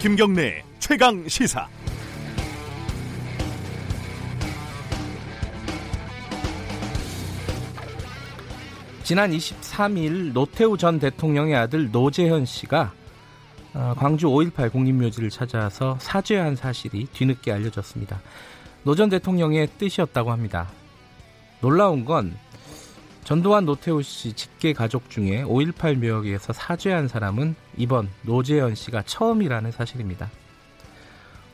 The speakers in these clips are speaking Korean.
김경래 최강 시사. 지난 23일 노태우 전 대통령의 아들 노재현 씨가 어, 광주 5.18 국립묘지를 찾아서 사죄한 사실이 뒤늦게 알려졌습니다. 노 전 대통령의 뜻이었다고 합니다. 놀라운 건 전두환 노태우 씨 직계 가족 중에 5.18 묘역에서 사죄한 사람은 이번 노재현 씨가 처음이라는 사실입니다.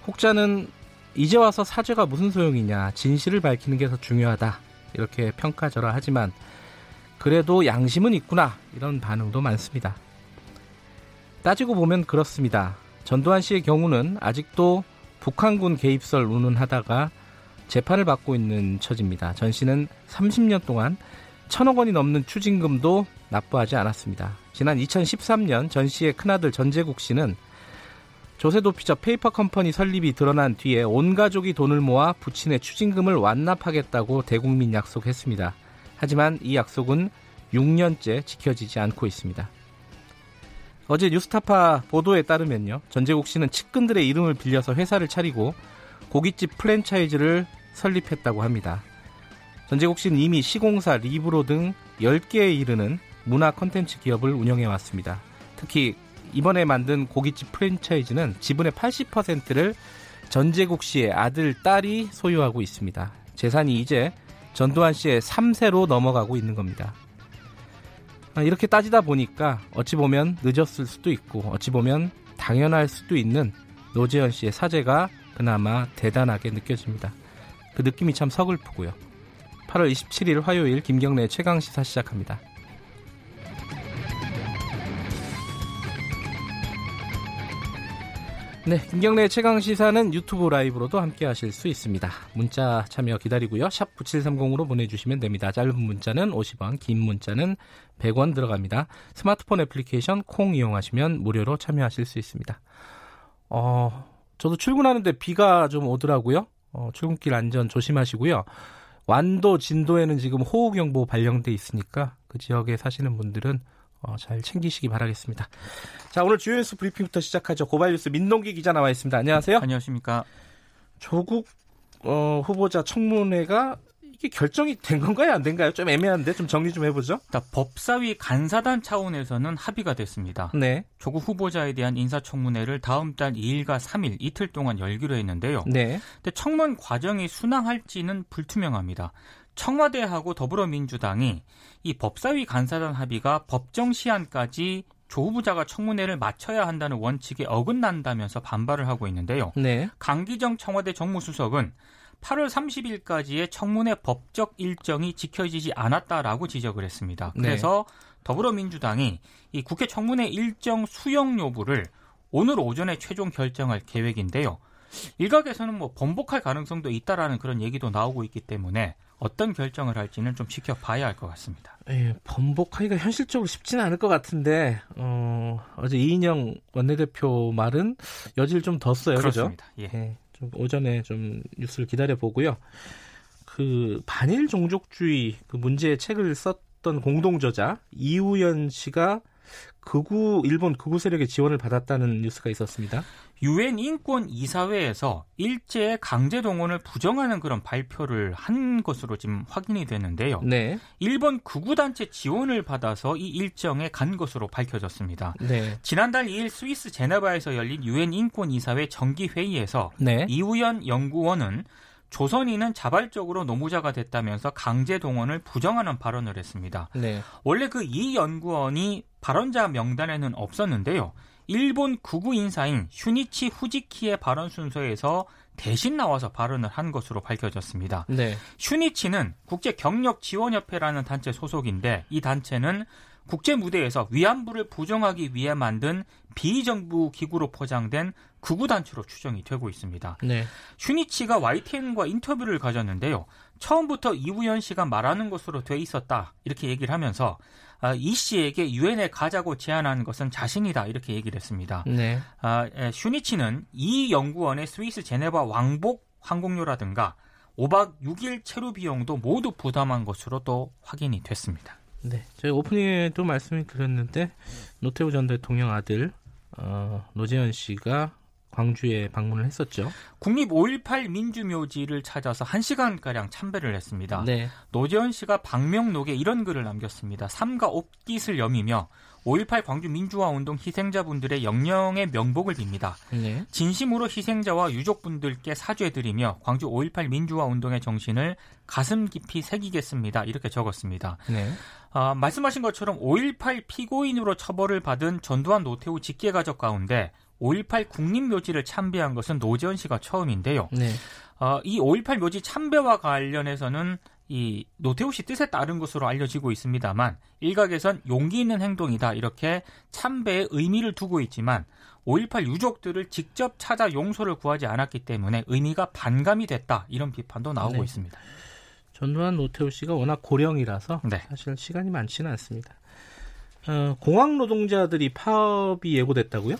혹자는 이제 와서 사죄가 무슨 소용이냐, 진실을 밝히는 게 더 중요하다, 이렇게 평가절하 하지만 그래도 양심은 있구나, 이런 반응도 많습니다. 따지고 보면 그렇습니다. 전두환 씨의 경우는 아직도 북한군 개입설 운운하다가 재판을 받고 있는 처지입니다. 전 씨는 30년 동안 천억 원이 넘는 추징금도 납부하지 않았습니다. 지난 2013년 전 씨의 큰아들 전재국 씨는 조세도피처 페이퍼 컴퍼니 설립이 드러난 뒤에 온 가족이 돈을 모아 부친의 추징금을 완납하겠다고 대국민 약속했습니다. 하지만 이 약속은 6년째 지켜지지 않고 있습니다. 어제 뉴스타파 보도에 따르면요. 전재국 씨는 측근들의 이름을 빌려서 회사를 차리고 고깃집 프랜차이즈를 설립했다고 합니다. 전재국 씨는 이미 시공사, 리브로 등 10개에 이르는 문화 컨텐츠 기업을 운영해 왔습니다. 특히 이번에 만든 고깃집 프랜차이즈는 지분의 80%를 전재국 씨의 아들, 딸이 소유하고 있습니다. 재산이 이제 전두환 씨의 3세로 넘어가고 있는 겁니다. 아, 이렇게 따지다 보니까 어찌 보면 늦었을 수도 있고 어찌 보면 당연할 수도 있는 노재현 씨의 사죄가 그나마 대단하게 느껴집니다. 그 느낌이 참 서글프고요. 8월 27일 화요일 김경래 최강 시사 시작합니다. 네, 김경래 최강 시사는 유튜브 라이브로도 함께 하실 수 있습니다. 문자 참여 기다리고요. 샵 9730으로 보내 주시면 됩니다. 짧은 문자는 50원, 긴 문자는 100원 들어갑니다. 스마트폰 애플리케이션 콩 이용하시면 무료로 참여하실 수 있습니다. 어, 저도 출근하는데 비가 좀 오더라고요. 어, 출근길 안전 조심하시고요. 완도, 진도에는 지금 호우경보 발령돼 있으니까 그 지역에 사시는 분들은 어, 잘 챙기시기 바라겠습니다. 자, 오늘 주요 뉴스 브리핑부터 시작하죠. 고발뉴스 민동기 기자 나와 있습니다. 안녕하세요. 안녕하십니까. 조국 어, 후보자 청문회가 이게 결정이 된 건가요, 안 된가요? 좀 애매한데 좀 정리 좀 해보죠. 법사위 간사단 차원에서는 합의가 됐습니다. 네. 조국 후보자에 대한 인사청문회를 다음 달 2일과 3일 이틀 동안 열기로 했는데요. 네. 근데 청문 과정이 순항할지는 불투명합니다. 청와대하고 더불어민주당이 이 법사위 간사단 합의가 법정 시한까지 조 후보자가 청문회를 마쳐야 한다는 원칙에 어긋난다면서 반발을 하고 있는데요. 네. 강기정 청와대 정무수석은 8월 30일까지의 청문회 법적 일정이 지켜지지 않았다라고 지적을 했습니다. 네. 그래서 더불어민주당이 이 국회 청문회 일정 수용 여부를 오늘 오전에 최종 결정할 계획인데요. 일각에서는 뭐 번복할 가능성도 있다라는 그런 얘기도 나오고 있기 때문에 어떤 결정을 할지는 좀 지켜봐야 할 것 같습니다. 예, 번복하기가 현실적으로 쉽지는 않을 것 같은데 어, 어제 이인영 원내대표 말은 여지를 좀 뒀어요. 그렇습니다. 그죠? 예. 예, 좀 오전에 좀 뉴스를 기다려 보고요. 그 반일 종족주의 그 문제의 책을 썼던 공동 저자 이우연 씨가 극우 일본 극우 세력의 지원을 받았다는 뉴스가 있었습니다. 유엔 인권 이사회에서 일제의 강제 동원을 부정하는 그런 발표를 한 것으로 지금 확인이 됐는데요. 네. 일본 극우 단체 지원을 받아서 이 일정에 간 것으로 밝혀졌습니다. 네. 지난달 2일 스위스 제네바에서 열린 유엔 인권 이사회 정기 회의에서 네. 이우연 연구원은 조선인은 자발적으로 노무자가 됐다면서 강제 동원을 부정하는 발언을 했습니다. 네. 원래 그 이 연구원이 발언자 명단에는 없었는데요. 일본 극우 인사인 슈니치 후지키의 발언 순서에서 대신 나와서 발언을 한 것으로 밝혀졌습니다. 네. 슈니치는 국제 경력 지원협회라는 단체 소속인데 이 단체는 국제 무대에서 위안부를 부정하기 위해 만든 비정부 기구로 포장된 극우 단체로 추정이 되고 있습니다. 네. 슈니치가 YTN과 인터뷰를 가졌는데요. 처음부터 이우연 씨가 말하는 것으로 돼 있었다 이렇게 얘기를 하면서 아, 이 씨에게 유엔에 가자고 제안한 것은 자신이다 이렇게 얘기를 했습니다. 네. 아, 에, 슈니치는 이 연구원의 스위스 제네바 왕복 항공료라든가 5박 6일 체류 비용도 모두 부담한 것으로 또 확인이 됐습니다. 네. 저희 오프닝에도 말씀을 드렸는데 노태우 전 대통령 아들 어, 노재현 씨가 광주에 방문을 했었죠. 국립 5.18 민주묘지를 찾아서 1시간가량 참배를 했습니다. 네. 노재현 씨가 방명록에 이런 글을 남겼습니다. 삼가 옥깃을 여미며 5.18 광주 민주화 운동 희생자분들의 영령의 명복을 빕니다. 네. 진심으로 희생자와 유족분들께 사죄드리며 광주 5.18 민주화 운동의 정신을 가슴 깊이 새기겠습니다. 이렇게 적었습니다. 네. 아, 말씀하신 것처럼 5.18 피고인으로 처벌을 받은 전두환 노태우 직계가족 가운데 5.18 국립묘지를 참배한 것은 노재현 씨가 처음인데요. 네. 어, 이5.18 묘지 참배와 관련해서는 이 노태우 씨 뜻에 따른 것으로 알려지고 있습니다만 일각에선 용기 있는 행동이다 이렇게 참배에 의미를 두고 있지만 5.18 유족들을 직접 찾아 용서를 구하지 않았기 때문에 의미가 반감이 됐다 이런 비판도 나오고 네. 있습니다. 전두환 노태우 씨가 워낙 고령이라서 네. 사실 시간이 많지는 않습니다. 어, 공항 노동자들이 파업이 예고됐다고요?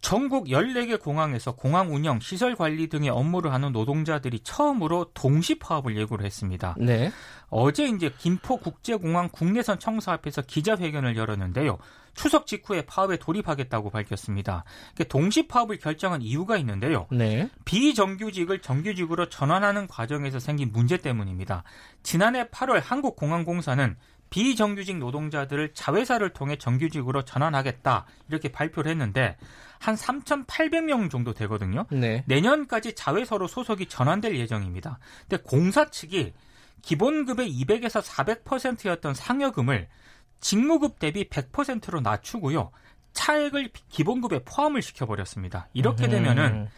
전국 14개 공항에서 공항 운영, 시설 관리 등의 업무를 하는 노동자들이 처음으로 동시 파업을 예고를 했습니다. 네. 어제 이제 김포국제공항 국내선 청사 앞에서 기자회견을 열었는데요. 추석 직후에 파업에 돌입하겠다고 밝혔습니다. 동시 파업을 결정한 이유가 있는데요. 네. 비정규직을 정규직으로 전환하는 과정에서 생긴 문제 때문입니다. 지난해 8월 한국공항공사는 비정규직 노동자들을 자회사를 통해 정규직으로 전환하겠다 이렇게 발표를 했는데 한 3,800명 정도 되거든요. 네. 내년까지 자회사로 소속이 전환될 예정입니다. 근데 공사 측이 기본급의 200에서 400%였던 상여금을 직무급 대비 100%로 낮추고요. 차액을 기본급에 포함을 시켜버렸습니다. 이렇게 되면은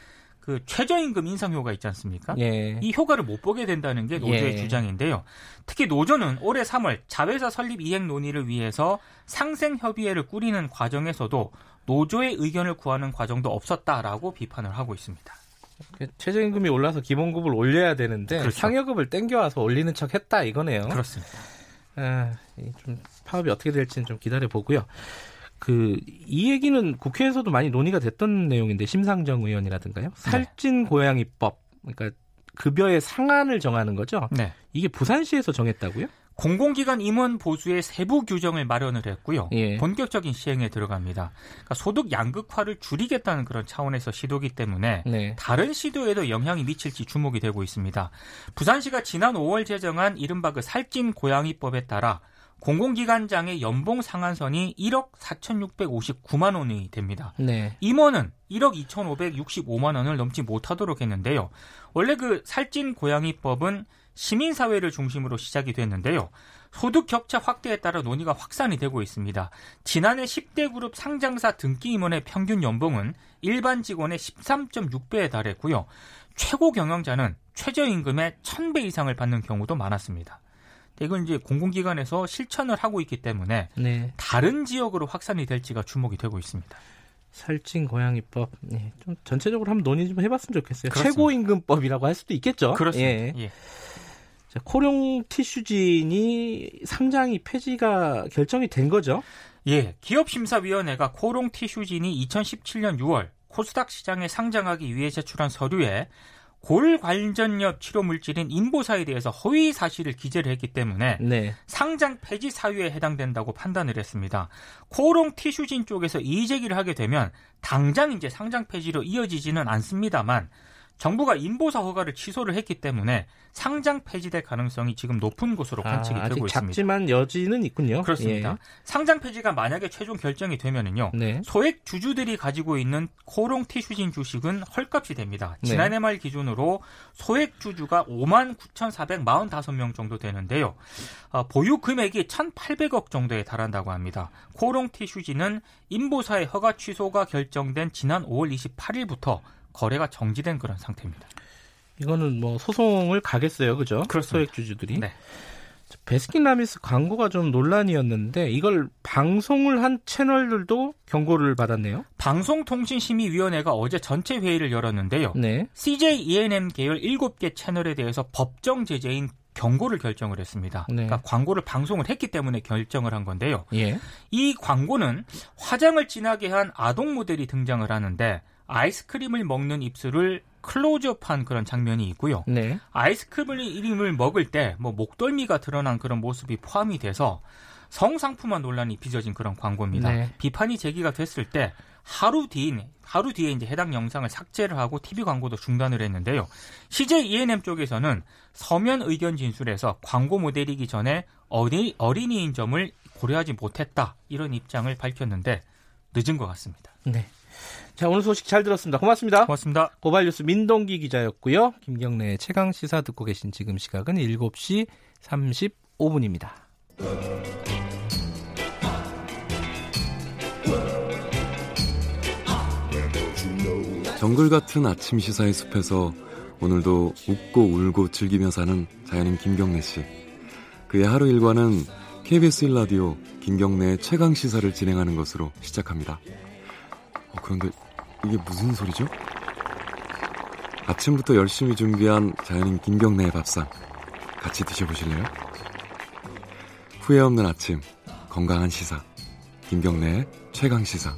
그 최저임금 인상 효과 있지 않습니까? 예. 이 효과를 못 보게 된다는 게 노조의 예. 주장인데요. 특히 노조는 올해 3월 자회사 설립 이행 논의를 위해서 상생 협의회를 꾸리는 과정에서도 노조의 의견을 구하는 과정도 없었다라고 비판을 하고 있습니다. 최저임금이 올라서 기본급을 올려야 되는데 그렇죠. 상여금을 땡겨와서 올리는 척 했다 이거네요. 그렇습니다. 아, 좀 파업이 어떻게 될지는 좀 기다려 보고요. 그 이 얘기는 국회에서도 많이 논의가 됐던 내용인데 심상정 의원이라든가요. 네. 살찐 고양이법 그러니까 급여의 상한을 정하는 거죠. 네. 이게 부산시에서 정했다고요? 공공기관 임원 보수의 세부 규정을 마련을 했고요. 예. 본격적인 시행에 들어갑니다. 그러니까 소득 양극화를 줄이겠다는 그런 차원에서 시도기 때문에 네. 다른 시도에도 영향이 미칠지 주목이 되고 있습니다. 부산시가 지난 5월 제정한 이른바 그 살찐 고양이법에 따라 공공기관장의 연봉 상한선이 1억 4,659만 원이 됩니다. 네. 임원은 1억 2,565만 원을 넘지 못하도록 했는데요. 원래 그 살찐 고양이법은 시민사회를 중심으로 시작이 됐는데요. 소득 격차 확대에 따라 논의가 확산이 되고 있습니다. 지난해 10대 그룹 상장사 등기 임원의 평균 연봉은 일반 직원의 13.6배에 달했고요. 최고 경영자는 최저임금의 1000배 이상을 받는 경우도 많았습니다. 이건 이제 공공기관에서 실천을 하고 있기 때문에 네. 다른 지역으로 확산이 될지가 주목이 되고 있습니다. 살찐 고양이법 예, 좀 전체적으로 한번 논의 좀 해봤으면 좋겠어요. 최고임금법이라고 할 수도 있겠죠. 그렇습니다. 예. 예. 자, 코룡 티슈진이 상장이 폐지가 결정이 된 거죠? 예, 기업심사위원회가 코롱 티슈진이 2017년 6월 코스닥 시장에 상장하기 위해 제출한 서류에 골 관전염 치료 물질인 인보사에 대해서 허위 사실을 기재를 했기 때문에 네. 상장 폐지 사유에 해당된다고 판단을 했습니다. 코롱 티슈진 쪽에서 이의 제기를 하게 되면 당장 이제 상장 폐지로 이어지지는 않습니다만 정부가 인보사 허가를 취소를 했기 때문에 상장 폐지될 가능성이 지금 높은 것으로 아, 관측이 아, 되고 있습니다. 작지만 여지는 있군요. 그렇습니다. 예. 상장 폐지가 만약에 최종 결정이 되면은요. 네. 소액 주주들이 가지고 있는 코롱 티슈진 주식은 헐값이 됩니다. 네. 지난해 말 기준으로 소액 주주가 5만 9,445명 정도 되는데요. 어, 보유 금액이 1,800억 정도에 달한다고 합니다. 코롱 티슈진은 인보사의 허가 취소가 결정된 지난 5월 28일부터 거래가 정지된 그런 상태입니다. 이거는 뭐 소송을 가겠어요, 그죠? 소액 주주들이. 네. 베스킨라빈스 광고가 좀 논란이었는데 이걸 방송을 한 채널들도 경고를 받았네요. 방송통신심의위원회가 어제 전체 회의를 열었는데요. 네. CJ ENM 계열 7개 채널에 대해서 법정 제재인 경고를 결정을 했습니다. 네. 그러니까 광고를 방송을 했기 때문에 결정을 한 건데요. 예. 이 광고는 화장을 진하게 한 아동 모델이 등장을 하는데 아이스크림을 먹는 입술을 클로즈업한 그런 장면이 있고요. 네. 아이스크림을 먹을 때 뭐 목덜미가 드러난 그런 모습이 포함이 돼서 성상품화 논란이 빚어진 그런 광고입니다. 네. 비판이 제기가 됐을 때 하루 뒤인 하루 뒤에 이제 해당 영상을 삭제를 하고 TV 광고도 중단을 했는데요. CJ ENM 쪽에서는 서면 의견 진술에서 광고 모델이기 전에 어린이, 어린이인 점을 고려하지 못했다 이런 입장을 밝혔는데 늦은 것 같습니다. 네. 자 오늘 소식 잘 들었습니다. 고맙습니다. 고맙습니다. 고발뉴스 민동기 기자였고요. 김경래 최강 시사 듣고 계신 지금 시각은 7시 35분입니다. 정글 같은 아침 시사의 숲에서 오늘도 웃고 울고 즐기며 사는 자연인 김경래 씨. 그의 하루 일과는 KBS 1라디오 김경래의 최강 시사를 진행하는 것으로 시작합니다. 어, 그런데 이게 무슨 소리죠? 아침부터 열심히 준비한 자연인 김경래의 밥상 같이 드셔보실래요? 후회 없는 아침 건강한 시사 김경래의 최강 시사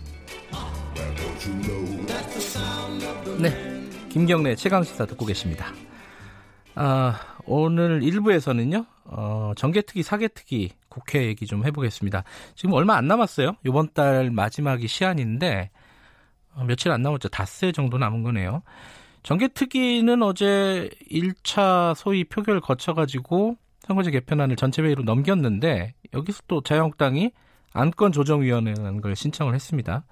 네. 김경래 최강 시사 듣고 계십니다. 아, 오늘 1부에서는요, 어, 정개특위, 사개특위 국회 얘기 좀 해보겠습니다. 지금 얼마 안 남았어요. 이번 달 마지막이 시한인데, 어, 며칠 안 남았죠. 닷새 정도 남은 거네요. 정개특위는 어제 1차 소위 표결 거쳐가지고 선거제 개편안을 전체 회의로 넘겼는데, 여기서 또 자유한국당이 안건 조정위원회라는 걸 신청을 했습니다.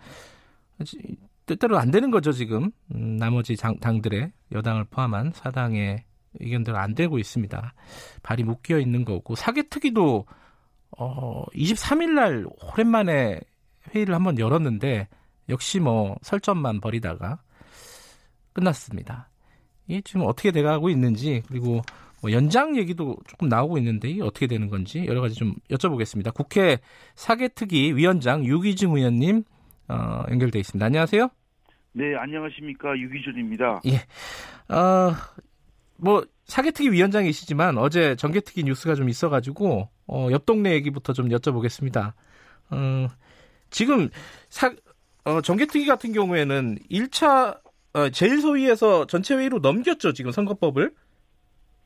뜻대로 안 되는 거죠 지금 음, 나머지 당, 당들의 여당을 포함한 사당의 의견대로 안 되고 있습니다. 발이 묶여 있는 거고 사개특위도 어 23일 날 오랜만에 회의를 한번 열었는데 역시 뭐 설전만 벌이다가 끝났습니다. 이 지금 어떻게 돼가고 있는지 그리고 뭐 연장 얘기도 조금 나오고 있는데 이게 어떻게 되는 건지 여러 가지 좀 여쭤보겠습니다. 국회 사개특위 위원장 유기증 의원님 어, 연결돼 있습니다. 안녕하세요. 네, 안녕하십니까 유기준입니다. 예. 어, 뭐 사개특위 위원장이시지만 어제 정개특위 뉴스가 좀 있어가지고 어, 옆 동네 얘기부터 좀 여쭤보겠습니다. 어, 지금 사, 어, 정개특위 같은 경우에는 1차 어, 제일소위에서 전체회의로 넘겼죠 지금 선거법을.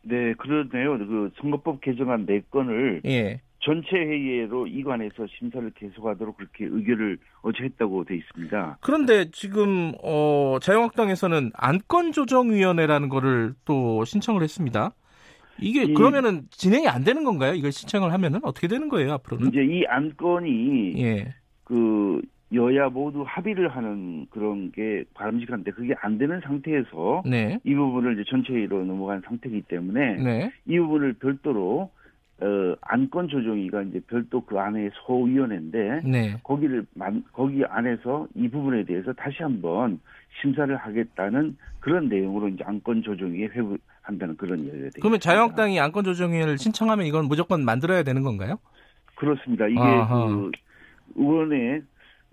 네, 그러네요. 그 선거법 개정안 4 건을 예. 전체 회의로 이관해서 심사를 계속하도록 그렇게 의결을 어제 했다고 돼 있습니다. 그런데 지금 어, 자유한국당에서는 안건 조정위원회라는 거를 또 신청을 했습니다. 이게 이- 그러면은 진행이 안 되는 건가요? 이걸 신청을 하면은 어떻게 되는 거예요 앞으로는? 이제 이 안건이 예, 그 여야 모두 합의를 하는 그런 게 바람직한데 그게 안 되는 상태에서 네, 이 부분을 이제 전체 회의로 넘어간 상태이기 때문에 네, 이 부분을 별도로 어, 안건 조정위가 이제 별도 그 안에 소위원회인데 네. 거기를 만- 거기 안에서 이 부분에 대해서 다시 한번 심사를 하겠다는 그런 내용으로 이제 안건 조정위에 회부한다는 그런 되겠습니다. 그러면 자유한국당이 안건 조정위원회를 신청하면 이건 무조건 만들어야 되는 건가요? 그렇습니다. 이게 아하. 그 의원의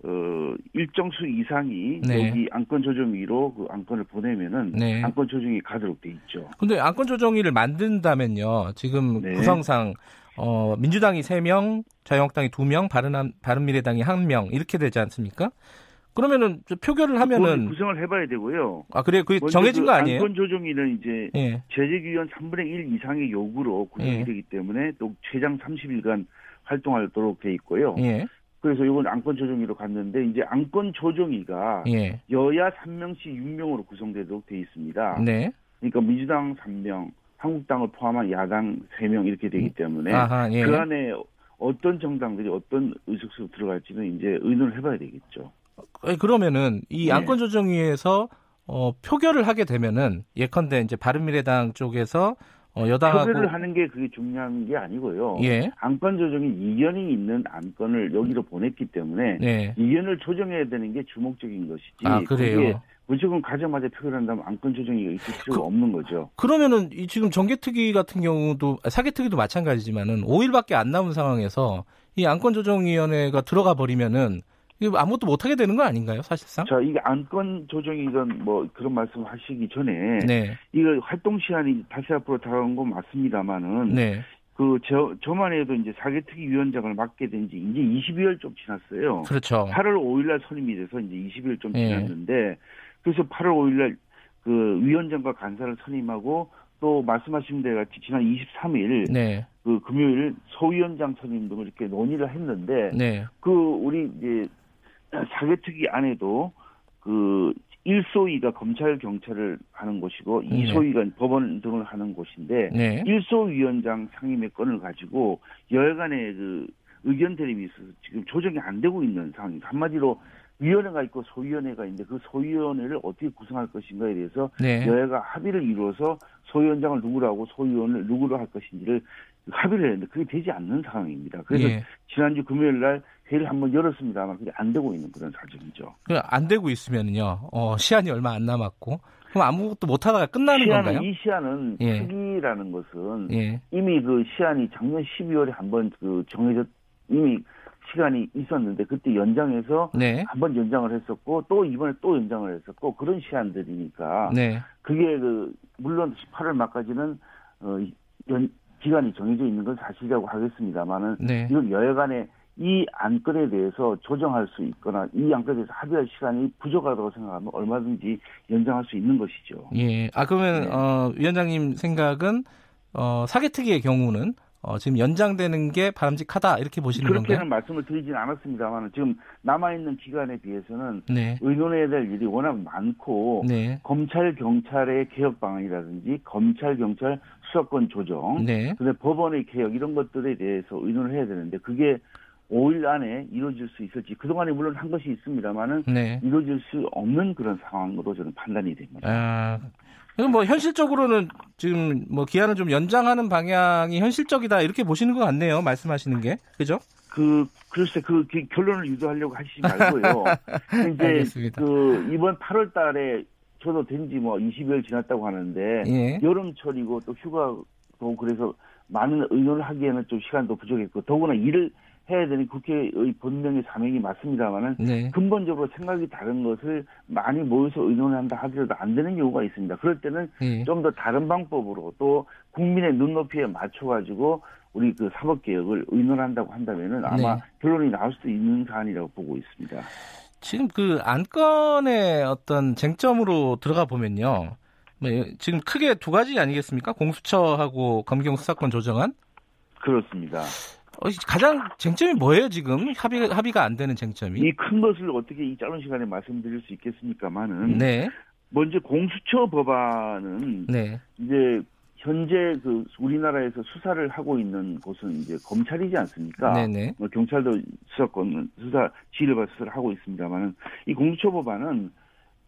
어, 일정 수 이상이 네. 여기 안건 조정위로 그 안건을 보내면은 네. 안건 조정이 가도록 돼 있죠. 근데 안건 조정위를 만든다면요. 지금 네. 구성상 어, 민주당이 3명, 자유한국당이 2명, 바른, 바른미래당이 1명 이렇게 되지 않습니까? 그러면은 저 표결을 하면은 구성을 해봐야 되고요. 아 그래 그게 정해진 그 거 아니에요? 안건 조정위는 이제 예. 재직위원 3분의 1 이상의 요구로 구성이 예. 되기 때문에 또 최장 30일간 활동하도록 돼 있고요. 예. 그래서 이건 안건 조정위로 갔는데 이제 안건 조정위가 예. 여야 3명씩 6명으로 구성되도록 돼 있습니다. 네. 그러니까 민주당 3명, 한국당을 포함한 야당 3명 이렇게 되기 때문에 아하, 예. 그 안에 어떤 정당들이 어떤 의석수로 들어갈지는 이제 의논을 해봐야 되겠죠. 아니, 그러면은 이 네. 안건 조정위에서 어, 표결을 하게 되면은 예컨대 이제 바른미래당 쪽에서 어, 여당하고 표결을 하는 게 그게 중요한 게 아니고요. 예. 안건 조정이 이견이 있는 안건을 여기로 보냈기 때문에 네. 이견을 조정해야 되는 게 주목적인 것이지. 아 그래요. 무조건 가자마자 표결한다면 안건 조정이 있을 필요가 그- 없는 거죠. 그러면은 이 지금 정개특위 같은 경우도 아, 사개특위도 마찬가지지만은 5일밖에 안 남은 상황에서 이 안건조정위원회가 들어가 버리면은 이거 아무것도 못 하게 되는 거 아닌가요, 사실상? 자, 이게 안건 조정이든 뭐 그런 말씀 하시기 전에 네. 이거 활동 시한이 다시 앞으로 다가온 건 맞습니다만은 네. 그 저 저만 해도 이제 사개특위 위원장을 맡게 된 지 이제 20여일 좀 지났어요. 그렇죠. 8월 5일 날 선임이 돼서 이제 20일 좀 예. 지났는데 그래서 8월 5일 날 그 위원장과 간사를 선임하고 또 말씀하신 대 같이 지난 23일 네. 그 금요일 소위원장 선임 등을 이렇게 논의를 했는데 네. 그 우리 이제 사개특위 안에도 그 1소위가 검찰 경찰을 하는 곳이고 네. 2소위가 법원 등을 하는 곳인데 네. 1소위원장 상임의 건을 가지고 여야간의 그 의견 대립이 있어서 지금 조정이 안 되고 있는 상황입니다. 한마디로 위원회가 있고 소위원회가 있는데 그 소위원회를 어떻게 구성할 것인가에 대해서 네. 여야가 합의를 이루어서 소위원장을 누구로 하고 소위원을 누구로 할 것인지를 합의를 했는데 그게 되지 않는 상황입니다. 그래서 예. 지난주 금요일 날 회의를 한번 열었습니다만 그게 안 되고 있는 그런 사정이죠. 그안 되고 있으면요. 어, 시한이 얼마 안 남았고 그럼 아무것도 못 하다가 끝나는 시한은 건가요? 이 시한은 예. 특위라는 것은 예. 이미 그 시한이 작년 12월에 한번 그 정해졌 이미 시간이 있었는데 그때 연장해서 네. 한번 연장을 했었고 또 이번에 또 연장을 했었고 그런 시한들이니까 네. 그게 그 물론 18월 말까지는 어 연, 기간이 정해져 있는 건 사실이라고 하겠습니다만은 네. 이건 여야간에 이 안건에 대해서 조정할 수 있거나 이 안건에 대해서 합의할 시간이 부족하다고 생각하면 얼마든지 연장할 수 있는 것이죠. 예. 아 그러면 네. 어, 위원장님 생각은 어, 사개특위의 경우는 어, 지금 연장되는 게 바람직하다 이렇게 보시는 그렇게는 건가요? 말씀을 드리진 않았습니다만 지금 남아 있는 기간에 비해서는 네. 의논해야 될 일이 워낙 많고 네. 검찰 경찰의 개혁 방안이라든지 검찰 경찰 수사권 조정, 네. 근데 법원의 개혁 이런 것들에 대해서 의논을 해야 되는데 그게 5일 안에 이루어질 수 있을지 그동안에 물론 한 것이 있습니다만은 네. 이루어질 수 없는 그런 상황으로 저는 판단이 됩니다. 아, 그럼 뭐 현실적으로는 지금 뭐 기한을 좀 연장하는 방향이 현실적이다 이렇게 보시는 것 같네요. 말씀하시는 게 그죠? 그 글쎄 그 기- 결론을 유도하려고 하시지 말고요. 이제 알겠습니다. 그 이번 8월-달에 저도 된지 뭐 20일 지났다고 하는데 예. 여름철이고 또 휴가도 그래서 많은 의논을 하기에는 좀 시간도 부족했고 더구나 일을 해야 되는 국회의 본명의 사명이 맞습니다만은 네. 근본적으로 생각이 다른 것을 많이 모여서 의논을 한다 하더라도 안 되는 경우가 있습니다. 그럴 때는 예. 좀더 다른 방법으로 또 국민의 눈높이에 맞춰가지고 우리 그 사법 개혁을 의논한다고 한다면은 아마 네. 결론이 나올 수도 있는 사안이라고 보고 있습니다. 지금 그 안건의 어떤 쟁점으로 들어가 보면요. 뭐 지금 크게 두 가지 아니겠습니까? 공수처하고 검경 수사권 조정안. 그렇습니다. 어, 가장 쟁점이 뭐예요 지금 합의 합의가 안 되는 쟁점이? 이 큰 것을 어떻게 이 짧은 시간에 말씀드릴 수 있겠습니까만은 네, 먼저 공수처 법안은 네, 이제 현재 그 우리나라에서 수사를 하고 있는 곳은 이제 검찰이지 않습니까? 네, 네, 뭐 경찰도 수사권 수사 지휘를 받아 수사를 하고 있습니다만은 이 공수처 법안은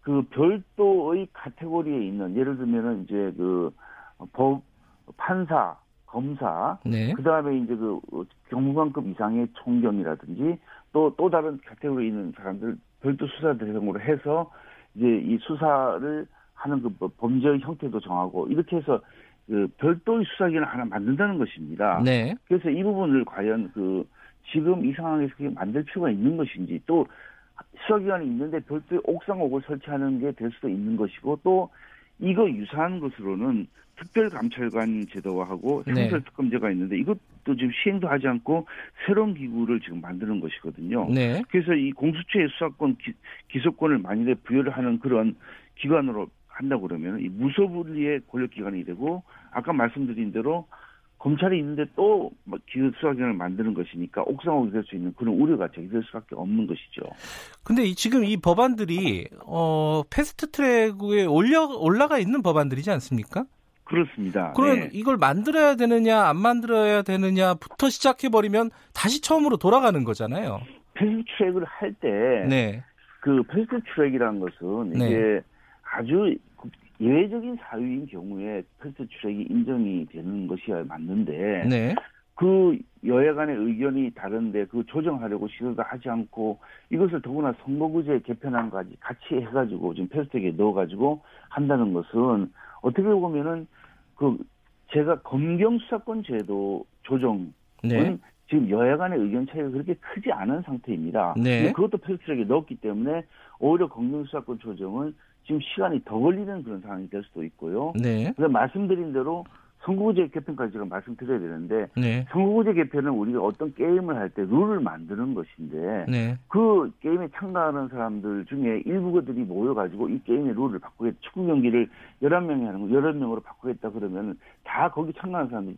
그 별도의 카테고리에 있는 예를 들면은 이제 그 법 판사 검사 네, 그 다음에 이제 그 경무관급 이상의 총경이라든지 또 또 다른 카테고리에 있는 사람들 별도 수사 대상으로 해서 이제 이 수사를 하는 그 법- 범죄의 형태도 정하고 이렇게 해서 그 별도의 수사기관을 하나 만든다는 것입니다. 네, 그래서 이 부분을 과연 그 지금 이 상황에서 그게 만들 필요가 있는 것인지 또 수사기관이 있는데 별도의 옥상옥을 설치하는 게 될 수도 있는 것이고 또 이거 유사한 것으로는 특별감찰관 제도화하고 네. 형사특검제가 있는데 이것도 지금 시행도 하지 않고 새로운 기구를 지금 만드는 것이거든요. 네, 그래서 이 공수처의 수사권 기, 기소권을 만일에 부여를 하는 그런 기관으로 한다고 그러면 이 무소불위의 권력기관이 되고 아까 말씀드린 대로 검찰이 있는데 또뭐 기소 수사기관을 만드는 것이니까 옥상옥이 될 수 있는 그런 우려가 제기될 수밖에 없는 것이죠. 근데 이, 지금 이 법안들이 어 패스트 트랙에 올려 올라가 있는 법안들이지 않습니까? 그렇습니다. 그럼 네. 이걸 만들어야 되느냐 안 만들어야 되느냐부터 시작해 버리면 다시 처음으로 돌아가는 거잖아요. 패스트 트랙을 할때 네, 그 패스트 트랙이라는 것은 네. 이게 아주 예외적인 사유인 경우에 패스트 트랙이 인정이 되는 것이야 맞는데 네, 그 여야 간의 의견이 다른데 그 조정하려고 시도도 하지 않고 이것을 더구나 선거구제 개편안까지 같이 해가지고 지금 패스트랙에 넣어가지고 한다는 것은 어떻게 보면은 그 제가 검경 수사권 제도 조정은 네, 지금 여야 간의 의견 차이가 그렇게 크지 않은 상태입니다. 네. 그것도 패스트트랙에 넣었기 때문에 오히려 검경 수사권 조정은 지금 시간이 더 걸리는 그런 상황이 될 수도 있고요. 네, 그래서 말씀드린 대로 선거구제 개편까지 제가 말씀드려야 되는데 네, 선거구제 개편은 우리가 어떤 게임을 할 때 룰을 만드는 것인데 네, 그 게임에 참가하는 사람들 중에 일부들이 모여가지고 이 게임의 룰을 바꾸겠다. 축구 경기를 11명이 하는 거 11명으로 바꾸겠다 그러면 다 거기 참가하는 사람들이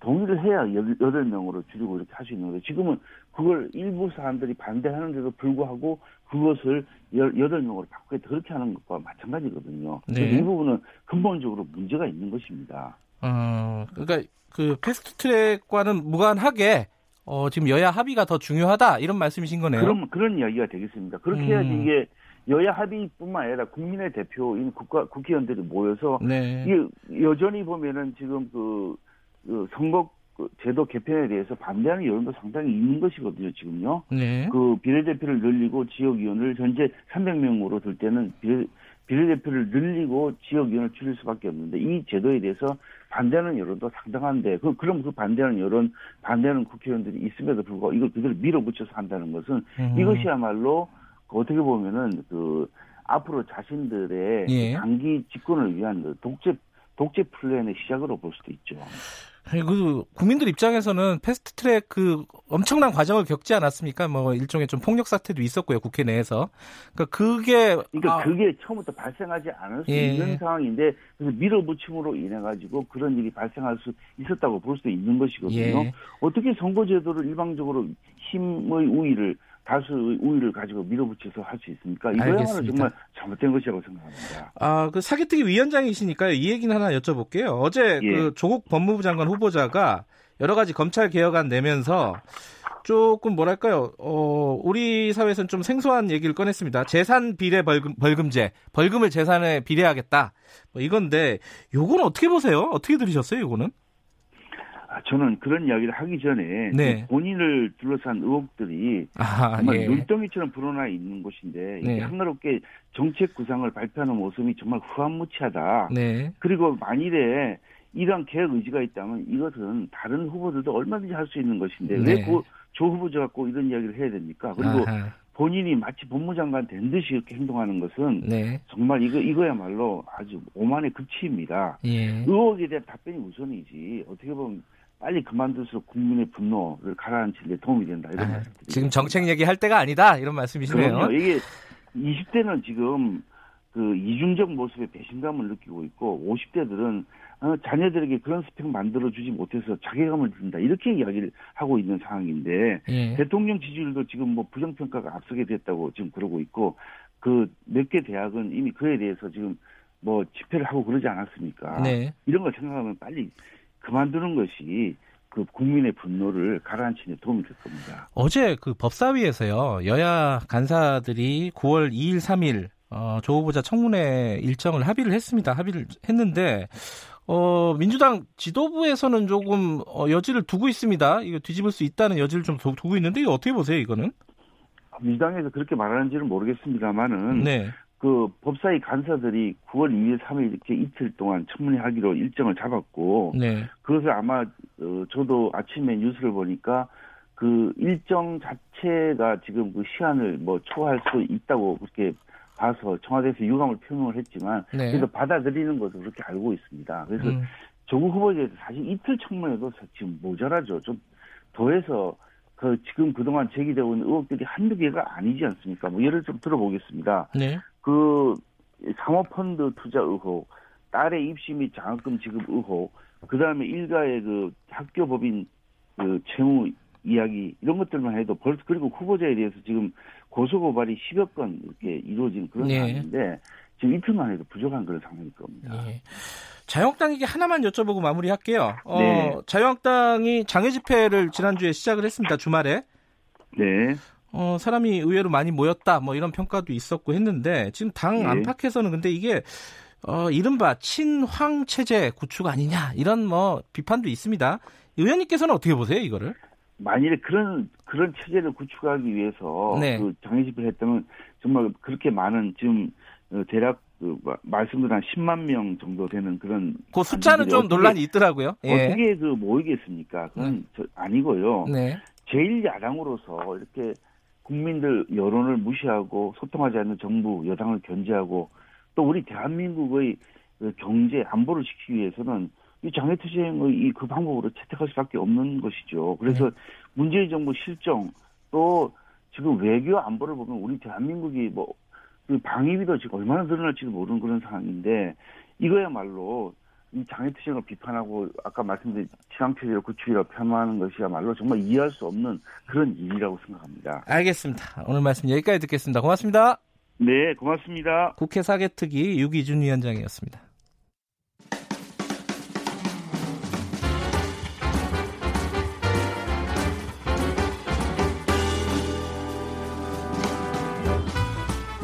동의를 해야 여덟 명으로 줄이고 이렇게 할 수 있는 거죠. 지금은 그걸 일부 사람들이 반대하는데도 불구하고 그것을 여덟 명으로 바꾸게 그렇게 하는 것과 마찬가지거든요. 네. 이 부분은 근본적으로 문제가 있는 것입니다. 어, 그러니까 그 패스트 트랙과는 무관하게 어, 지금 여야 합의가 더 중요하다 이런 말씀이신 거네요. 그럼 그런 이야기가 되겠습니다. 그렇게 음. 해야지 이게 여야 합의뿐만 아니라 국민의 대표인 국가 국회의원들이 모여서 네. 이게 여전히 보면은 지금 그, 그 선거 그 제도 개편에 대해서 반대하는 여론도 상당히 있는 것이거든요, 지금요. 네. 그 비례대표를 늘리고 지역위원을 현재 300명으로 들 때는 비례, 비례대표를 늘리고 지역위원을 줄일 수밖에 없는데 이 제도에 대해서 반대하는 여론도 상당한데 그 그럼 그 반대하는 여론 반대하는 국회의원들이 있음에도 불구하고 이걸 그대로 밀어붙여서 한다는 것은 음. 이것이야말로 어떻게 보면은 그 앞으로 자신들의 예. 장기 집권을 위한 그 독재 독재 플랜의 시작으로 볼 수도 있죠. 그 국민들 입장에서는 패스트 트랙 그 엄청난 과정을 겪지 않았습니까? 뭐 일종의 좀 폭력 사태도 있었고요 국회 내에서. 그러니까 그게 그러니까 아, 그게 처음부터 발생하지 않을 수 예. 있는 상황인데 그래서 밀어붙임으로 인해 가지고 그런 일이 발생할 수 있었다고 볼 수도 있는 것이거든요. 예. 어떻게 선거제도를 일방적으로 힘의 우위를 다수의 우위를 가지고 밀어붙여서 할 수 있습니까? 이거야말로 정말 잘못된 것이라고 생각합니다. 아, 그 사기특위 위원장이시니까요. 이 얘기는 하나 여쭤볼게요. 어제 예. 그 조국 법무부 장관 후보자가 여러 가지 검찰 개혁안 내면서 조금 뭐랄까요? 어, 우리 사회에서는 좀 생소한 얘기를 꺼냈습니다. 재산 비례 벌금, 벌금제, 벌금을 재산에 비례하겠다. 뭐 이건데 요거는 어떻게 보세요? 어떻게 들으셨어요? 요거는? 아, 저는 그런 이야기를 하기 전에 네. 본인을 둘러싼 의혹들이 아, 정말 예. 눈덩이처럼 불어나 있는 곳인데 네. 한가롭게 정책 구상을 발표하는 모습이 정말 후한무치하다. 네. 그리고 만일에 이러한 계획 의지가 있다면 이것은 다른 후보들도 얼마든지 할 수 있는 것인데 네. 왜조 후보자 갖고 이런 이야기를 해야 됩니까? 그리고 아하. 본인이 마치 법무장관 된 듯이 이렇게 행동하는 것은 네. 정말 이거 이거야말로 아주 오만의 극치입니다. 예. 의혹에 대한 답변이 우선이지 어떻게 보면 빨리 그만둘수록 국민의 분노를 가라앉히는 데 도움이 된다. 이런 아, 말씀 지금 정책 얘기할 때가 아니다. 이런 말씀이시네요. 그럼요. 이게 20대는 지금 그 이중적 모습에 배신감을 느끼고 있고 50대들은 어, 자녀들에게 그런 스펙 만들어주지 못해서 자괴감을 든다 이렇게 이야기를 하고 있는 상황인데 예. 대통령 지지율도 지금 뭐 부정평가가 앞서게 됐다고 지금 그러고 있고 그 몇 개 대학은 이미 그에 대해서 지금 뭐 집회를 하고 그러지 않았습니까? 네. 이런 걸 생각하면 빨리 그만두는 것이 그 국민의 분노를 가라앉히는 데 도움이 될 겁니다. 어제 그 법사위에서요 여야 간사들이 9월 2일, 3일 어, 조 후보자 청문회 일정을 합의를 했습니다. 합의를 했는데 어, 민주당 지도부에서는 조금 어, 여지를 두고 있습니다. 이거 뒤집을 수 있다는 여지를 좀 두고 있는데 이거 어떻게 보세요, 이거는? 민주당에서 그렇게 말하는지는 모르겠습니다만은 네. 그 법사위 간사들이 9월 2일, 3일 이렇게 이틀 동안 청문회 하기로 일정을 잡았고 네. 그것을 아마 어, 저도 아침에 뉴스를 보니까 그 일정 자체가 지금 그 시한을 뭐 초과할 수 있다고 그렇게 봐서 청와대에서 유감을 표명을 했지만 네. 그래서 받아들이는 것도 그렇게 알고 있습니다. 그래서 음. 조국 후보자에서 사실 이틀 청문회도 지금 모자라죠. 좀 더해서 그 지금 그동안 제기되고 있는 의혹들이 한두 개가 아니지 않습니까? 뭐 예를 좀 들어보겠습니다. 네. 그 상호펀드 투자 의혹, 딸의 입시 및 장학금 지급 의혹, 그 다음에 일가의 그 학교 법인 그 채무 이야기 이런 것들만 해도 벌써 그리고 후보자에 대해서 지금 고소 고발이 10여 건 이렇게 이루어진 그런 네. 상황인데 지금 이틀만 해도 부족한 그런 상황일 겁니다. 네. 자유한국당에게 하나만 여쭤보고 마무리할게요. 어, 네. 자유한국당이 장애 집회를 지난주에 시작을 했습니다. 주말에. 네. 어, 사람이 의외로 많이 모였다. 뭐 이런 평가도 있었고 했는데 지금 당 네. 안팎에서는 근데 이게 어, 이른바 친황 체제 구축 아니냐 이런 뭐 비판도 있습니다. 의원님께서는 어떻게 보세요, 이거를? 만일에 그런 그런 체제를 구축하기 위해서 네. 그 장애 집회를 했다면 정말 그렇게 많은 지금 어, 대략 그 말씀드린 한 10만 명 정도 되는 그런 그 숫자는 좀 논란이 있더라고요. 예. 어떻게 그 모이겠습니까? 그건 네. 아니고요. 네. 제일 야당으로서 이렇게 국민들 여론을 무시하고 소통하지 않는 정부 여당을 견제하고 또 우리 대한민국의 그 경제 안보를 지키기 위해서는 이 장애투쟁의 이 그 방법으로 채택할 수밖에 없는 것이죠. 그래서 네. 문재인 정부 실정 또 지금 외교 안보를 보면 우리 대한민국이 뭐그 방위비도 지금 얼마나 늘어날지도 모르는 그런 상황인데 이거야말로 이 장애 투쟁을 비판하고 아까 말씀드린 지상체제를 구축이라고 폄하하는 것이야말로 정말 이해할 수 없는 그런 일이라고 생각합니다. 알겠습니다. 오늘 말씀 여기까지 듣겠습니다. 고맙습니다. 네, 고맙습니다. 국회 사개특위 유기준 위원장이었습니다.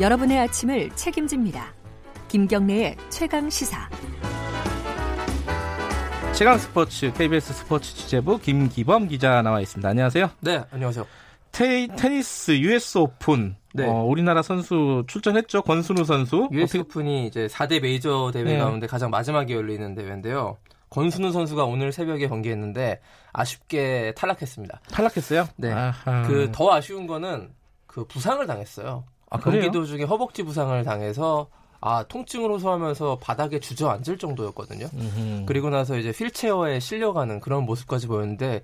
여러분의 아침을 책임집니다. 김경래의 최강 시사. 최강 스포츠 KBS 스포츠 취재부 김기범 기자 나와 있습니다. 안녕하세요. 네, 안녕하세요. 테, 테니스 US 오픈 네. 어, 우리나라 선수 출전했죠. 권순우 선수. US 오픈이 이제 4대 메이저 대회 네. 가운데 가장 마지막에 열리는 대회인데요. 권순우 선수가 오늘 새벽에 경기했는데 아쉽게 탈락했습니다. 탈락했어요? 네. 그 더 아쉬운 거는 그 부상을 당했어요. 아, 그래요? 경기 도중에 허벅지 부상을 당해서 아 통증을 호소하면서 바닥에 주저앉을 정도였거든요. 음흠. 그리고 나서 이제 휠체어에 실려가는 그런 모습까지 보였는데,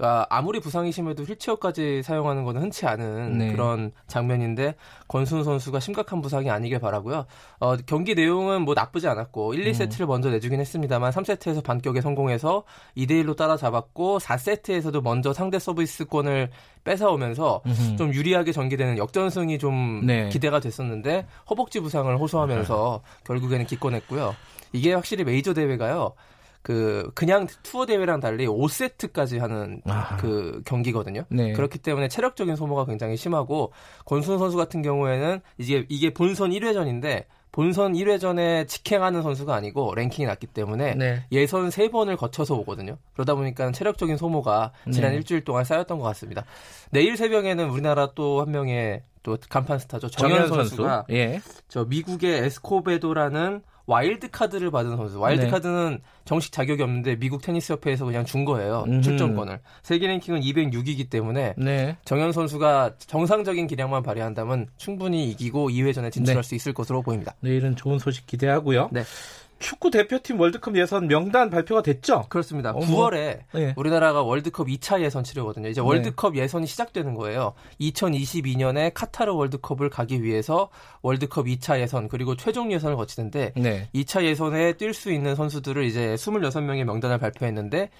그러니까 아무리 부상이 심해도 휠체어까지 사용하는 거는 흔치 않은 네. 그런 장면인데 권순우 선수가 심각한 부상이 아니길 바라고요. 어, 경기 내용은 뭐 나쁘지 않았고 1, 음. 2세트를 먼저 내주긴 했습니다만 3세트에서 반격에 성공해서 2대 1로 따라잡았고 4세트에서도 먼저 상대 서비스권을 뺏어오면서 음흠. 좀 유리하게 전개되는 역전승이 좀 네. 기대가 됐었는데 허벅지 부상을 호소하면서 결국에는 기권했고요. 이게 확실히 메이저 대회가요. 그 그냥 투어 대회랑 달리 5세트까지 하는 아. 그 경기거든요. 네. 그렇기 때문에 체력적인 소모가 굉장히 심하고 권순 선수 같은 경우에는 이제 이게 본선 1회전인데 본선 1회전에 직행하는 선수가 아니고 랭킹이 낮기 때문에 네. 예선 세 번을 거쳐서 오거든요. 그러다 보니까 체력적인 소모가 지난 네. 일주일 동안 쌓였던 것 같습니다. 내일 새벽에는 우리나라 또 한 명의 또 간판 스타죠. 정현 정현 선수. 선수가 예. 저 미국의 에스코베도라는 와일드 카드를 받은 선수. 와일드 네. 카드는 정식 자격이 없는데 미국 테니스 협회에서 그냥 준 거예요. 음흠. 출전권을. 세계 랭킹은 206이기 때문에 네. 정현 선수가 정상적인 기량만 발휘한다면 충분히 이기고 2회전에 진출할 네. 수 있을 것으로 보입니다. 내일은 좋은 소식 기대하고요. 네. 축구 대표팀 월드컵 예선 명단 발표가 됐죠? 그렇습니다. 어, 뭐. 9월에 네. 우리나라가 월드컵 2차 예선 치르거든요. 이제 네. 월드컵 예선이 시작되는 거예요. 2022년에 카타르 월드컵을 가기 위해서 월드컵 2차 예선 그리고 최종 예선을 거치는데 네. 2차 예선에 뛸 수 있는 선수들을 이제 26명의 명단을 발표했는데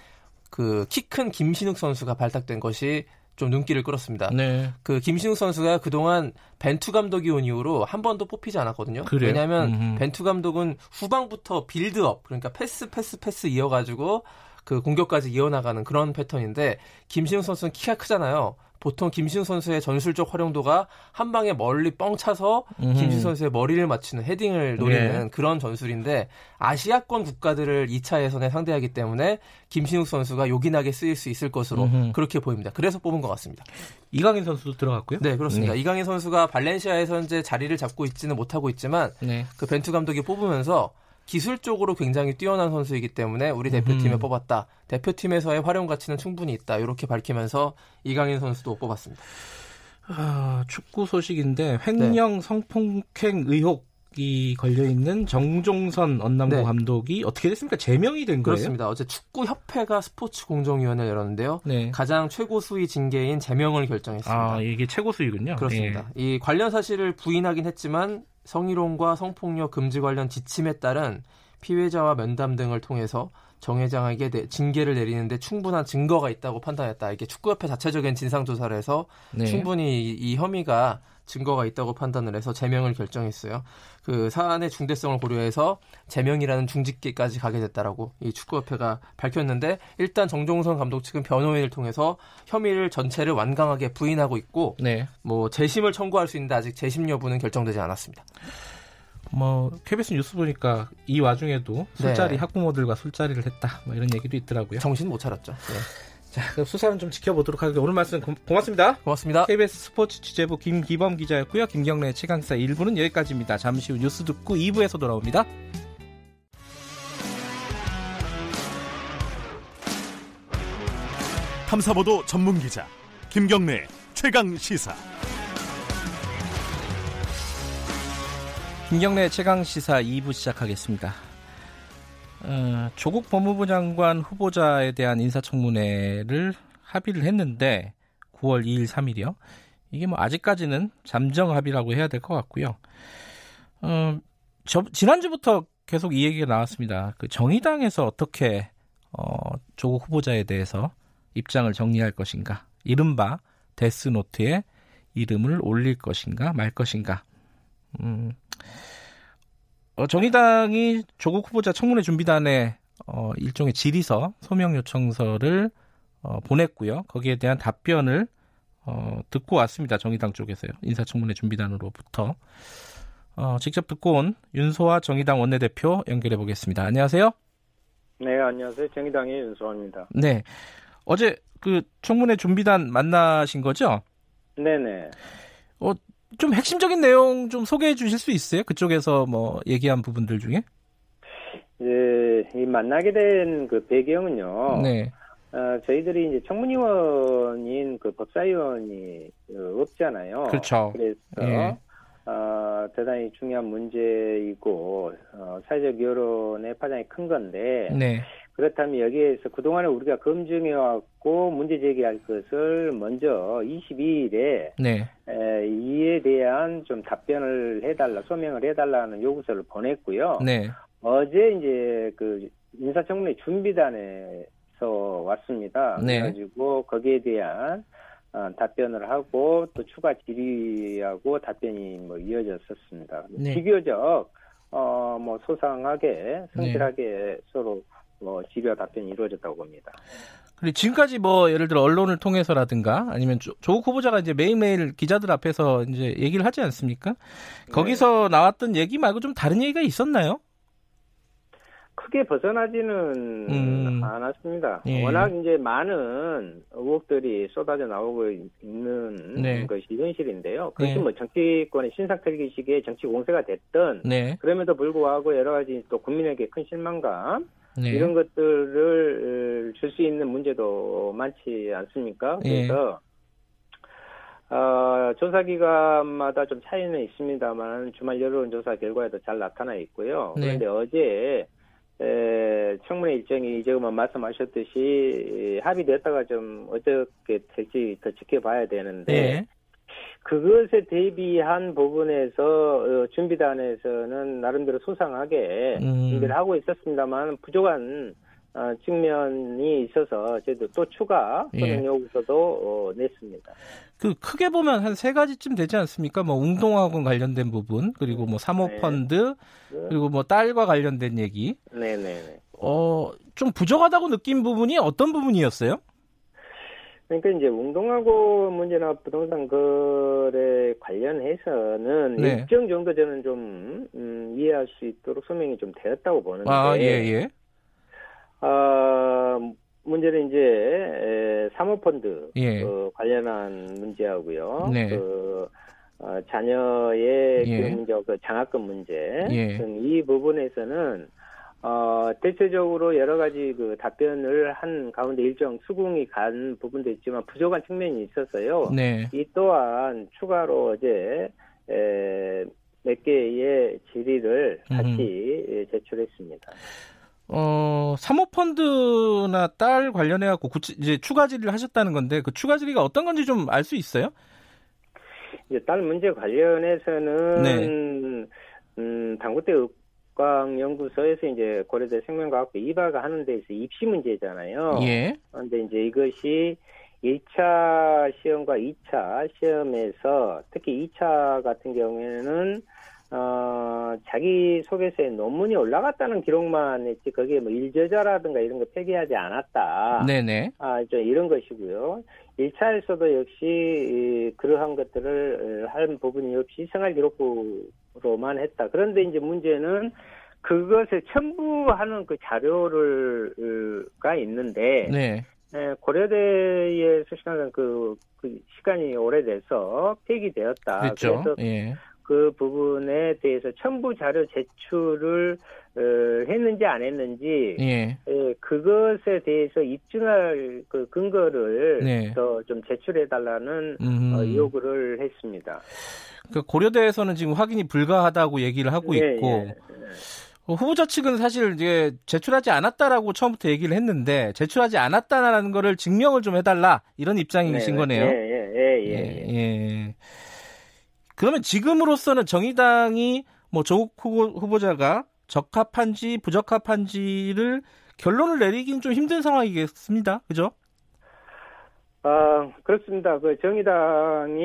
그 키 큰 김신욱 선수가 발탁된 것이 좀 눈길을 끌었습니다. 네. 그 김신욱 선수가 그동안 벤투 감독이 온 이후로 한 번도 뽑히지 않았거든요. 그래요? 왜냐하면 음흠. 벤투 감독은 후방부터 빌드업 그러니까 패스 패스 패스 이어가지고 그 공격까지 이어나가는 그런 패턴인데 김신욱 선수는 키가 크잖아요. 보통 김신욱 선수의 전술적 활용도가 한 방에 멀리 뻥 차서 음흠. 김신욱 선수의 머리를 맞추는 헤딩을 노리는 예. 그런 전술인데 아시아권 국가들을 2차 예선에 상대하기 때문에 김신욱 선수가 요긴하게 쓰일 수 있을 것으로 음흠. 그렇게 보입니다. 그래서 뽑은 것 같습니다. 이강인 선수도 들어갔고요. 네, 그렇습니다. 네. 이강인 선수가 발렌시아에서 현재 자리를 잡고 있지는 못하고 있지만 네. 그 벤투 감독이 뽑으면서 기술적으로 굉장히 뛰어난 선수이기 때문에 우리 대표팀에 음. 뽑았다. 대표팀에서의 활용 가치는 충분히 있다. 이렇게 밝히면서 이강인 선수도 뽑았습니다. 아, 축구 소식인데 횡령 성폭행 의혹 이 걸려 있는 정종선 언남고 네. 감독이 어떻게 됐습니까? 제명이 된 거예요? 그렇습니다. 어제 축구 협회가 스포츠 공정위원회를 열었는데요. 네. 가장 최고 수위 징계인 제명을 결정했습니다. 아, 이게 최고 수위군요. 그렇습니다. 예. 이 관련 사실을 부인하긴 했지만 성희롱과 성폭력 금지 관련 지침에 따른 피해자와 면담 등을 통해서 정 회장에게 내- 징계를 내리는데 충분한 증거가 있다고 판단했다. 이게 축구협회 자체적인 진상조사를 해서 네. 충분히 이, 이 혐의가 증거가 있다고 판단을 해서 제명을 결정했어요. 그 사안의 중대성을 고려해서 제명이라는 중직계까지 가게 됐다라고 이 축구협회가 밝혔는데 일단 정종선 감독 측은 변호인을 통해서 혐의를 전체를 완강하게 부인하고 있고 네. 뭐 재심을 청구할 수 있는데 아직 재심 여부는 결정되지 않았습니다. 뭐 KBS 뉴스 보니까 이 와중에도 술자리 네. 학부모들과 술자리를 했다. 뭐 이런 얘기도 있더라고요. 정신 못 차렸죠. 네. 자, 그럼 수사는 좀 지켜보도록 하겠습니다. 오늘 말씀 고, 고맙습니다. 고맙습니다. KBS 스포츠 취재부 김기범 기자였고요. 김경래 최강사 1부는 여기까지입니다. 잠시 후 뉴스 듣고 2부에서 돌아옵니다. 탐사보도 전문 기자 김경래 최강 시사. 김경래 최강 시사 2부 시작하겠습니다. 어, 조국 법무부 장관 후보자에 대한 인사청문회를 합의를 했는데 9월 2일, 3일이요. 이게 뭐 아직까지는 잠정 합의라고 해야 될 것 같고요. 어, 저, 지난주부터 계속 이 얘기가 나왔습니다. 그 정의당에서 어떻게 어, 조국 후보자에 대해서 입장을 정리할 것인가, 이른바 데스노트에 이름을 올릴 것인가 말 것인가. 음, 어, 정의당이 조국 후보자 청문회 준비단에 어, 일종의 질의서, 소명 요청서를 어, 보냈고요. 거기에 대한 답변을 어, 듣고 왔습니다. 정의당 쪽에서요. 인사청문회 준비단으로부터. 어, 직접 듣고 온 윤소아 정의당 원내대표 연결해 보겠습니다. 안녕하세요. 네, 안녕하세요. 정의당의 윤소아입니다. 네. 어제 그 청문회 준비단 만나신 거죠? 네네. 어, 좀 핵심적인 내용 좀 소개해 주실 수 있어요? 그쪽에서 뭐 얘기한 부분들 중에? 이제 이 만나게 된 그 배경은요. 네. 어, 저희들이 이제 청문위원인 그 법사위원이 어, 없잖아요. 그렇죠. 그래서 예. 어, 대단히 중요한 문제이고 어, 사회적 여론의 파장이 큰 건데 네. 그렇다면 여기에서 그동안에 우리가 검증해왔고 문제 제기할 것을 먼저 22일에 네. 에, 이에 대한 좀 답변을 해달라, 소명을 해달라는 요구서를 보냈고요. 네. 어제 이제 그 인사청문회 준비단에서 왔습니다. 네. 그래가지고 거기에 대한 어, 답변을 하고 또 추가 질의하고 답변이 뭐 이어졌었습니다. 네. 비교적 어 뭐 소상하게 성실하게 서로 뭐 질의와 답변이 이루어졌다고 봅니다. 그리고 지금까지 뭐 예를 들어 언론을 통해서라든가 아니면 조, 조국 후보자가 이제 매일매일 기자들 앞에서 이제 얘기를 하지 않습니까? 거기서 나왔던 얘기 말고 좀 다른 얘기가 있었나요? 크게 벗어나지는 음. 않았습니다. 예. 워낙 이제 많은 의혹들이 쏟아져 나오고 있는 네. 것이 현실인데요. 그것이 네. 뭐 정치권의 신상털기식의 정치 공세가 됐든 네. 그럼에도 불구하고 여러 가지 또 국민에게 큰 실망감 네. 이런 것들을 줄 수 있는 문제도 많지 않습니까? 예. 그래서 어, 조사 기간마다 좀 차이는 있습니다만 주말 여론조사 결과에도 잘 나타나 있고요. 네. 그런데 어제 에, 청문회 일정이 이제 뭐 말씀하셨듯이 이, 합의됐다가 좀 어떻게 될지 더 지켜봐야 되는데 네. 그것에 대비한 부분에서 어, 준비단에서는 나름대로 소상하게 음. 준비를 하고 있었습니다만 부족한 어, 측면이 있어서 저희도 또 추가 예. 소명 요구서도 어, 냈습니다. 그 크게 보면 한 세 가지쯤 되지 않습니까? 뭐 운동학원 관련된 부분 그리고 뭐 사모펀드 그리고 뭐 딸과 관련된 얘기. 네네네. 어, 좀 부족하다고 느낀 부분이 어떤 부분이었어요? 그러니까 이제 운동하고 문제나 부동산 거래 관련해서는 네. 일정 정도 저는 좀 음, 이해할 수 있도록 소명이 좀 되었다고 보는데 아, 예, 예. 아, 문제는 이제 에, 사모펀드 예. 그 관련한 문제하고요. 네. 그 어, 자녀의 예. 그 문제, 그 장학금 문제 예. 등이 부분에서는 어, 대체적으로 여러 가지 그 답변을 한 가운데 일정 수긍이 간 부분도 있지만 부족한 측면이 있었어요. 네. 이 또한 추가로 어제 에, 몇 개의 질의를 같이 예, 제출했습니다. 어, 사모펀드나 딸 관련해 갖고 구치, 이제 추가 질의를 하셨다는 건데 그 추가 질의가 어떤 건지 좀 알 수 있어요? 이제 딸 문제 관련해서는 네. 음, 당구대 읍광연구소에서 이제 고려대 생명과학부 이바가 하는 데에서 입시 문제잖아요. 예. 그런데 이제 이것이 1차 시험과 2차 시험에서 특히 2차 같은 경우에는 어, 자기 소개서에 논문이 올라갔다는 기록만 했지 거기에 뭐 일저자라든가 이런 거 폐기하지 않았다. 네네. 아, 좀 이런 것이고요. 1차에서도 역시 이, 그러한 것들을 어, 한 부분이 없이 생활 기록부로만 했다. 그런데 이제 문제는 그것을 첨부하는 그 자료를가 있는데 네. 에, 고려대에 수신하는 그, 그 시간이 오래돼서 폐기되었다. 그렇죠. 그래서 예. 그 부분에 대해서 첨부 자료 제출을 어, 했는지 안 했는지 예. 예, 그것에 대해서 입증할 그 근거를 네. 더좀 제출해 달라는 음. 어, 요구를 했습니다. 그 고려대에서는 지금 확인이 불가하다고 얘기를 하고 예, 있고 예. 어, 후보자 측은 사실 이제 제출하지 않았다라고 처음부터 얘기를 했는데 제출하지 않았다라는 거를 증명을 좀 해달라 이런 입장이신 네, 거네요. 예, 예, 예, 예, 예. 예. 그러면 지금으로서는 정의당이 뭐 조국 후보, 후보 자가 적합한지 부적합한지를 결론을 내리긴 좀 힘든 상황이겠습니다. 그죠? 아, 그렇습니다. 그 정의당이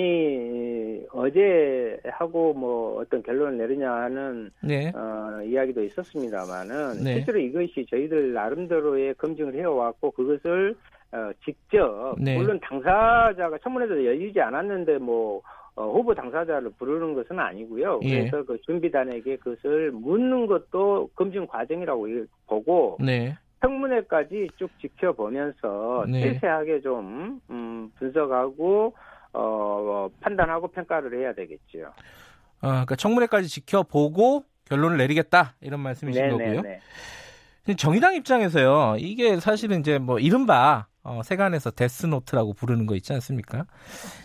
어제 하고 뭐 어떤 결론을 내리냐 하는 네. 어, 이야기도 있었습니다만은 네. 실제로 이것이 저희들 나름대로의 검증을 해왔고 그것을 어, 직접 네. 물론 당사자가 청문회도 열리지 않았는데 뭐 어, 후보 당사자를 부르는 것은 아니고요. 예. 그래서 그 준비단에게 그것을 묻는 것도 검증 과정이라고 보고 네. 청문회까지 쭉 지켜보면서 네. 세세하게 좀 음, 분석하고 어, 판단하고 평가를 해야 되겠죠. 아, 그러니까 청문회까지 지켜보고 결론을 내리겠다 이런 말씀이신 거고요. 네네네. 정의당 입장에서요. 이게 사실은 이제 뭐 이른바 어, 세간에서 데스노트라고 부르는 거 있지 않습니까?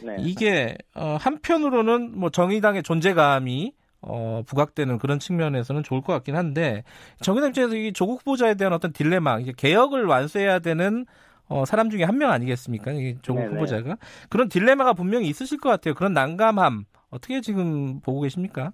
네. 이게 어, 한편으로는 뭐 정의당의 존재감이 어, 부각되는 그런 측면에서는 좋을 것 같긴 한데 정의당 입장에서 이 조국 후보자에 대한 어떤 딜레마, 이제 개혁을 완수해야 되는 어, 사람 중에 한 명 아니겠습니까? 이 조국 네네. 후보자가 그런 딜레마가 분명히 있으실 것 같아요. 그런 난감함 어떻게 지금 보고 계십니까?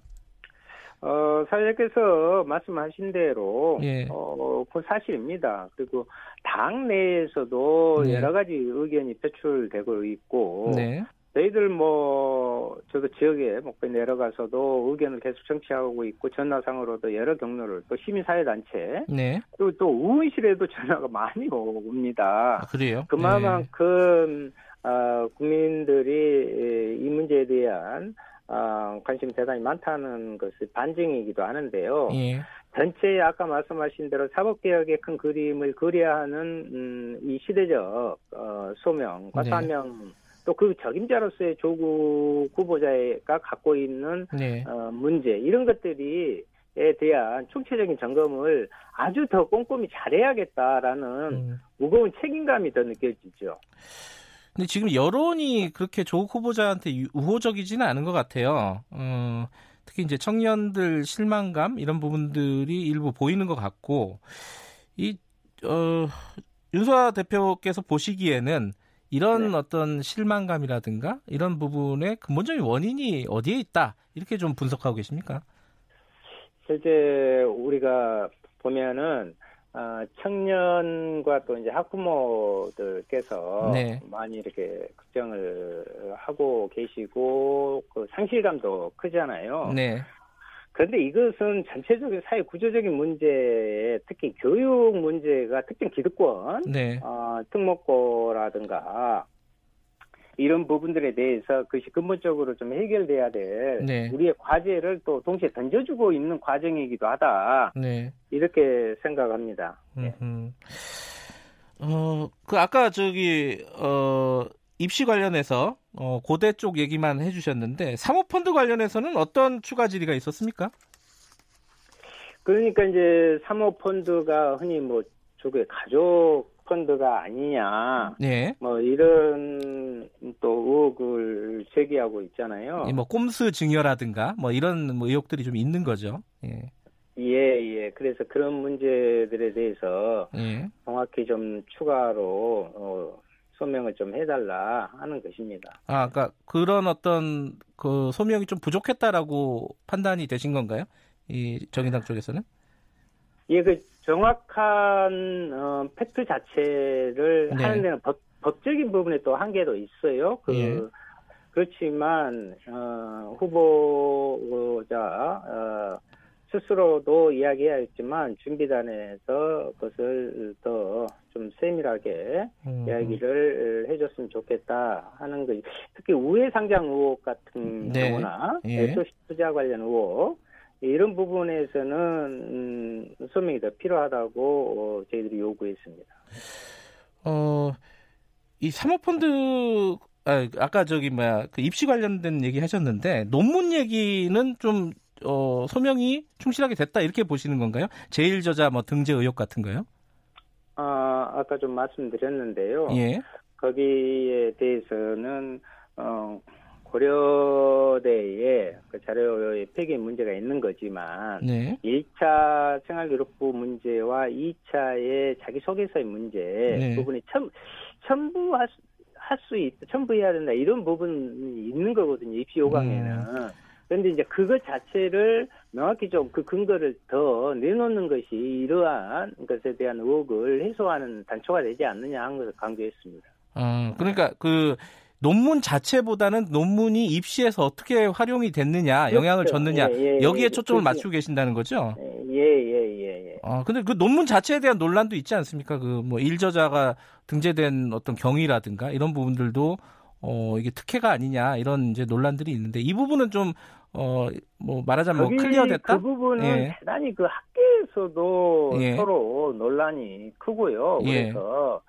어, 사장님께서 말씀하신 대로, 예. 어, 그 사실입니다. 그리고 당 내에서도 네. 여러 가지 의견이 표출되고 있고, 네, 저희들 뭐, 저도 지역에 목표 내려가서도 의견을 계속 정치하고 있고, 전화상으로도 여러 경로를, 또 시민사회단체, 네, 그리고 또 의원실에도 전화가 많이 옵니다. 아, 그래요. 그만큼 어, 국민들이 이 문제에 대한 어, 관심이 대단히 많다는 것이 반증이기도 하는데요. 네. 예, 전체 아까 말씀하신 대로 사법개혁의 큰 그림을 그려야 하는 음, 이 시대적 어, 소명과 네. 사명 또 그 적임자로서의 조국 후보자가 갖고 있는 네. 어, 문제 이런 것들이 에 대한 총체적인 점검을 아주 더 꼼꼼히 잘해야겠다라는 음. 무거운 책임감이 더 느껴지죠. 근데 지금 여론이 그렇게 조국 후보자한테 유- 우호적이지는 않은 것 같아요. 어, 특히 이제 청년들 실망감 이런 부분들이 일부 보이는 것 같고 이 어, 윤소아 대표께서 보시기에는 이런 네. 어떤 실망감이라든가 이런 부분의 근본적인 원인이 어디에 있다 이렇게 좀 분석하고 계십니까? 실제 우리가 보면은 아, 청년과 또 이제 학부모들께서 네. 많이 이렇게 걱정을 하고 계시고 그 상실감도 크잖아요. 네, 그런데 이것은 전체적인 사회 구조적인 문제에 특히 교육 문제가 특정 기득권, 네, 어, 특목고라든가 이런 부분들에 대해서 그것이 근본적으로 좀 해결돼야 될 네. 우리의 과제를 또 동시에 던져주고 있는 과정이기도 하다 네. 이렇게 생각합니다. 예. 음. 어, 그 아까 저기 어 입시 관련해서 어 고대 쪽 얘기만 해 주셨는데 사모펀드 관련해서는 어떤 추가 질의가 있었습니까? 그러니까 이제 사모펀드가 흔히 뭐 조국의 가족 펀드가 아니냐 네. 뭐 이런 또 의혹을 제기하고 있잖아요. 이뭐 꼼수 증여라든가 뭐 이런 뭐 의혹들이 좀 있는 거죠. 예. 예, 예. 그래서 그런 문제들에 대해서 예. 정확히 좀 추가로 어, 소명을 좀 해달라 하는 것입니다. 아, 그러니까 그런 어떤 그 소명이 좀 부족했다라고 판단이 되신 건가요? 이 정의당 쪽에서는? 예, 그 정확한 어, 팩트 자체를 네. 하는 데는 법, 법적인 부분에 또 한계도 있어요. 그 예. 그렇지만 어, 후보자 어, 스스로도 이야기했지만 준비단에서 그것을 더 좀 세밀하게 음, 이야기를 해줬으면 좋겠다 하는 거. 특히 우회 상장 의혹 같은 네. 경우나 예. SOC 투자 관련 의혹 이런 부분에서는 음, 소명이 더 필요하다고 어, 저희들이 요구했습니다. 어, 이 사모펀드 아, 아까 저기 뭐야 그 입시 관련된 얘기 하셨는데 논문 얘기는 좀 어, 소명이 충실하게 됐다 이렇게 보시는 건가요? 제일 저자 뭐 등재 의혹 같은 거요? 아, 아까 좀 말씀드렸는데요. 예. 거기에 대해서는 어, 고려대에 그 자료의 폐기 문제가 있는 거지만 네. 1차 생활기록부 문제와 2차의 자기소개서의 문제 네. 부분이 첨, 첨부할 수, 할수 있, 첨부해야 된다 이런 부분이 있는 거거든요 입시 요강에는 음. 그런데 이제 그것 자체를 명확히 좀 그 근거를 더 내놓는 것이 이러한 것에 대한 의혹을 해소하는 단초가 되지 않느냐 하는 것을 강조했습니다. 어, 그러니까 그 논문 자체보다는 논문이 입시에서 어떻게 활용이 됐느냐, 영향을 그렇죠. 줬느냐 예, 예, 여기에 예. 초점을 그게- 맞추고 계신다는 거죠. 예, 예, 예, 예. 아, 근데 그 논문 자체에 대한 논란도 있지 않습니까? 그 뭐 일저자가 등재된 어떤 경위라든가 이런 부분들도 어 이게 특혜가 아니냐 이런 이제 논란들이 있는데 이 부분은 좀 어 뭐 말하자면 뭐 클리어됐다. 그 부분은 예. 대단히 그 학계에서도 예. 서로 논란이 크고요. 예. 그래서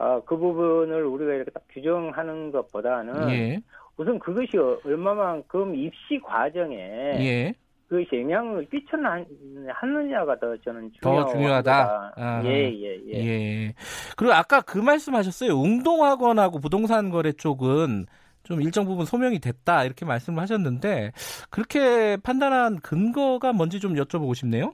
어, 그 부분을 우리가 이렇게 딱 규정하는 것보다는 예. 우선 그것이 얼마만큼 입시 과정에 예. 그것이 영향을 끼쳤느냐가 더 저는 더 중요하다. 중요하다. 아. 예, 예, 예. 예. 그리고 아까 그 말씀하셨어요. 웅동학원하고 부동산 거래 쪽은 좀 일정 부분 소명이 됐다 이렇게 말씀을 하셨는데 그렇게 판단한 근거가 뭔지 좀 여쭤보고 싶네요.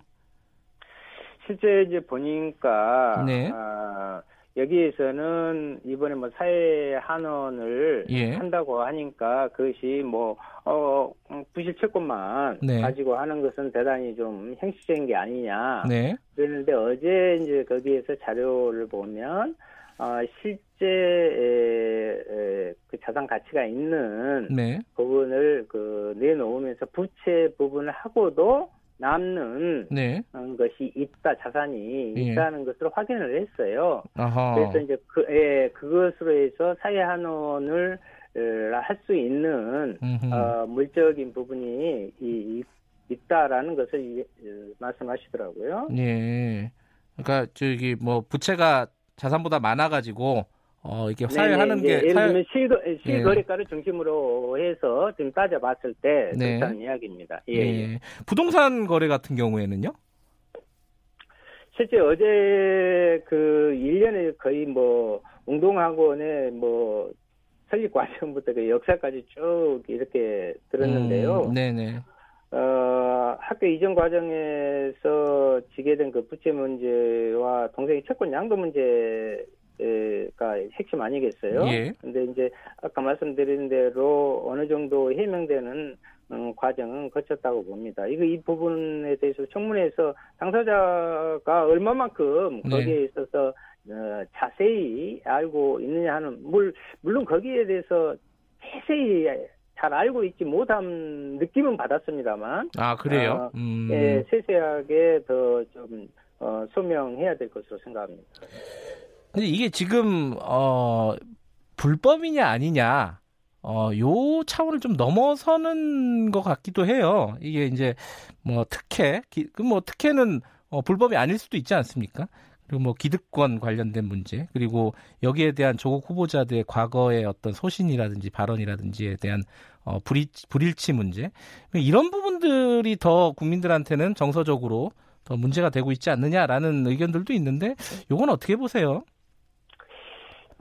실제 이제 보니까 네. 아, 여기에서는 이번에 뭐 사회 한원을 예. 한다고 하니까 그것이 뭐 어, 부실 채권만 네. 가지고 하는 것은 대단히 좀 형식적인 게 아니냐. 네. 그랬는데 어제 이제 거기에서 자료를 보면 어, 실제 에, 에, 그 자산 가치가 있는 네. 부분을 그 내놓으면서 부채 부분을 하고도 남는 네. 어, 것이 있다 자산이 예. 있다는 것을 확인을 했어요. 아하. 그래서 이제 그 예, 그것으로 해서 사회 한원을 할 수 있는 음흠. 어, 물적인 부분이 이, 이- 있다라는 것을 이- 어, 말씀하시더라고요. 예. 그러니까 저기 뭐 부채가 자산보다 많아가지고 어 이게 사회하는 네네, 이제 게 예를 사회- 들면 실거, 예. 실거래가를 중심으로 해서 지금 따져봤을 때 네. 그렇다는 이야기입니다. 예, 예. 예. 부동산 거래 같은 경우에는요? 실제 어제 그 1년에 거의 뭐 운동학원의 뭐 설립 과정부터 그 역사까지 쭉 이렇게 들었는데요. 음, 네네. 어, 학교 이전 과정에서 지게 된 그 부채 문제와 동생의 채권 양도 문제 가 핵심 아니겠어요? 예. 근데 이제 아까 말씀드린 대로 어느 정도 해명되는 음, 과정은 거쳤다고 봅니다. 이거 이 부분에 대해서 청문회에서 당사자가 얼마만큼 네. 거기에 있어서 어, 자세히 알고 있느냐 하는 물, 물론 거기에 대해서 자세히 잘 알고 있지 못한 느낌은 받았습니다만 아 그래요? 어, 음. 예, 세세하게 더 좀 어, 소명해야 될 것으로 생각합니다. 근데 이게 지금 어 불법이냐 아니냐 어 요 차원을 좀 넘어서는 것 같기도 해요. 이게 이제 뭐 특혜 그뭐 특혜는 어, 불법이 아닐 수도 있지 않습니까? 그리고 뭐 기득권 관련된 문제 그리고 여기에 대한 조국 후보자들의 과거의 어떤 소신이라든지 발언이라든지에 대한 어, 불일, 불일치 문제 이런 부분들이 더 국민들한테는 정서적으로 더 문제가 되고 있지 않느냐라는 의견들도 있는데 요건 어떻게 보세요?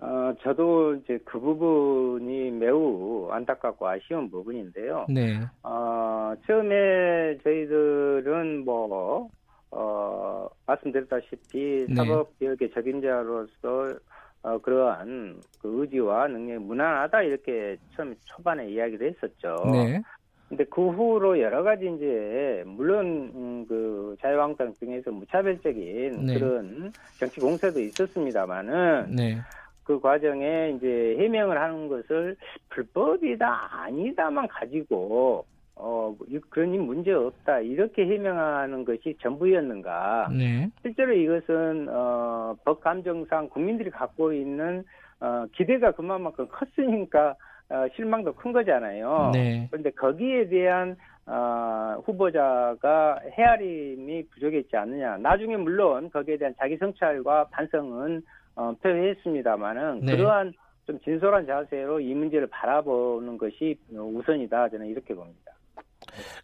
어, 저도 이제 그 부분이 매우 안타깝고 아쉬운 부분인데요. 네. 어, 처음에 저희들은 뭐, 어, 말씀드렸다시피 네. 사법개혁의 적임자로서 어, 그러한 그 의지와 능력이 무난하다 이렇게 처음 초반에 이야기를 했었죠. 네. 근데 그 후로 여러 가지 이제 물론 음, 그 자유한국당 등에서 무차별적인 네. 그런 정치 공세도 있었습니다만은 네. 그 과정에 이제 해명을 하는 것을 불법이다 아니다만 가지고 어 이- 그러니 문제 없다 이렇게 해명하는 것이 전부였는가 네. 실제로 이것은 어, 법 감정상 국민들이 갖고 있는 어, 기대가 그만큼 컸으니까 어, 실망도 큰 거잖아요. 네. 그런데 거기에 대한 어, 후보자가 헤아림이 부족했지 않느냐. 나중에 물론 거기에 대한 자기 성찰과 반성은 어, 표했습니다만은 네. 그러한 좀 진솔한 자세로 이 문제를 바라보는 것이 우선이다. 저는 이렇게 봅니다.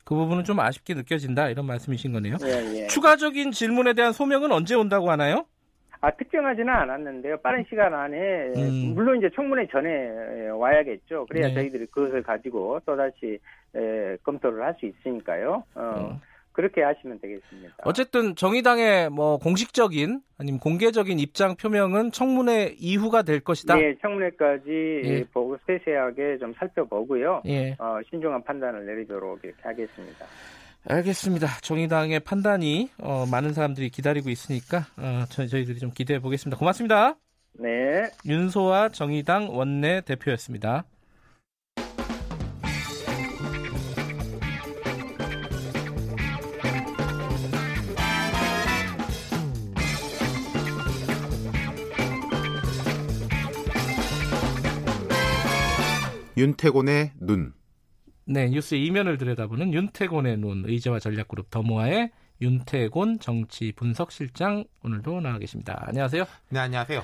그 부분은 좀 아쉽게 느껴진다 이런 말씀이신 거네요. 예, 예. 추가적인 질문에 대한 소명은 언제 온다고 하나요? 아, 특정하지는 않았는데요. 빠른 시간 안에, 음. 물론 이제 청문회 전에 와야겠죠. 그래야 네. 저희들이 그것을 가지고 또 다시 에, 검토를 할 수 있으니까요. 어, 어. 그렇게 하시면 되겠습니다. 어쨌든 정의당의 뭐 공식적인 아니면 공개적인 입장 표명은 청문회 이후가 될 것이다. 네, 청문회까지 예. 보고 세세하게 좀 살펴보고요. 예. 어, 신중한 판단을 내리도록 이렇게 하겠습니다. 알겠습니다. 정의당의 판단이 어, 많은 사람들이 기다리고 있으니까 어, 저, 저희들이 좀 기대해 보겠습니다. 고맙습니다. 네. 윤소아 정의당 원내 대표였습니다. 윤태곤의 눈. 네, 뉴스 이면을 들여다보는 윤태곤의 눈 의제와 전략그룹 더모아의 윤태곤 정치 분석실장 오늘도 나와 계십니다. 안녕하세요. 네, 안녕하세요.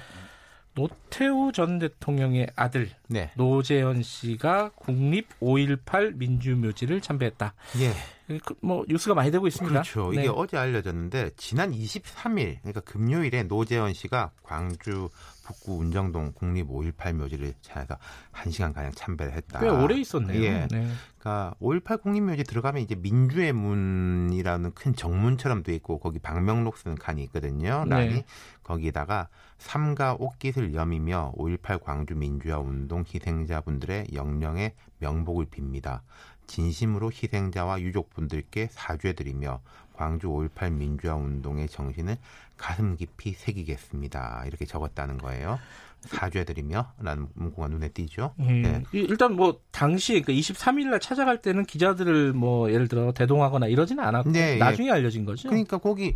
노태우 전 대통령의 아들 네. 노재현 씨가 국립 5.18 민주묘지를 참배했다. 예. 그, 뭐 뉴스가 많이 되고 있습니다. 그렇죠. 네. 이게 어제 알려졌는데 지난 23일 그러니까 금요일에 노재현 씨가 광주 북구 운정동 국립 5.18 묘지를 찾아서 1시간 가량 참배를 했다. 꽤 오래 있었네요. 예. 네. 그러니까 5.18 국립 묘지 들어가면 이제 민주의 문이라는 큰 정문처럼 돼 있고 거기 박명록 쓰는 칸이 있거든요. 란이 네. 거기다가 삼가 옷깃을 여미며 5.18 광주 민주화 운동 희생자분들의 영령의 명복을 빕니다. 진심으로 희생자와 유족분들께 사죄드리며 광주 5.18 민주화 운동의 정신을 가슴 깊이 새기겠습니다. 이렇게 적었다는 거예요. 사죄드리며 라는 문구가 눈에 띄죠. 예. 네. 이- 일단 뭐 당시 그 23일 날 찾아갈 때는 기자들을 뭐 예를 들어 대동하거나 이러지는 않았고 네, 예. 나중에 알려진 거죠. 그러니까 거기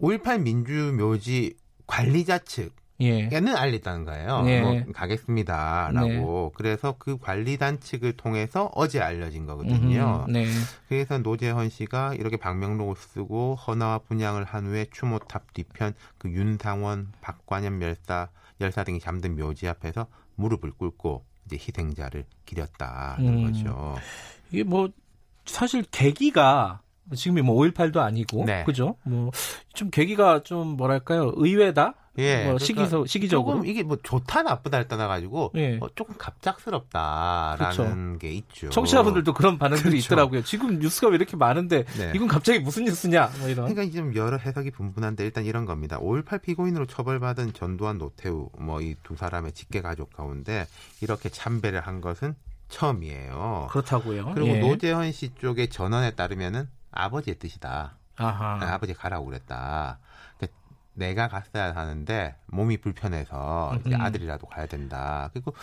5.18 민주묘지 관리자 측 예. 는 알렸다는 거예요. 네. 뭐 가겠습니다라고. 그래서 그 관리단 측을 통해서 어제 알려진 거거든요. 네. 그래서 노재헌 씨가 이렇게 방명록을 쓰고 헌화와 분양을 한 후에 추모탑 뒤편 그 윤상원, 박관현 열사, 열사 등이 잠든 묘지 앞에서 무릎을 꿇고 이제 희생자를 기렸다는 음. 거죠. 이게 뭐 사실 계기가 지금이 뭐 5.18도 아니고 네. 그죠? 뭐 좀 계기가 좀 뭐랄까요? 의외다. 예, 뭐 그러니까 시기서 시기적으로. 조금 이게 뭐 좋다 나쁘다를 떠나가지고 예. 어, 조금 갑작스럽다라는 게 있죠. 청취자분들도 그런 반응들이 그렇죠. 있더라고요. 지금 뉴스가 왜 이렇게 많은데 네. 이건 갑자기 무슨 뉴스냐? 뭐 이런. 그러니까 좀 여러 해석이 분분한데 일단 이런 겁니다. 5.18 피고인으로 처벌받은 전두환 노태우 뭐 이 두 사람의 직계 가족 가운데 이렇게 참배를 한 것은 처음이에요. 그렇다고요. 그리고 예. 노재헌 씨 쪽의 전언에 따르면은 아버지의 뜻이다. 아하. 아, 버지 가라고 그랬다. 내가 갔어야 하는데 몸이 불편해서 이제 음흠. 아들이라도 가야 된다. 그리고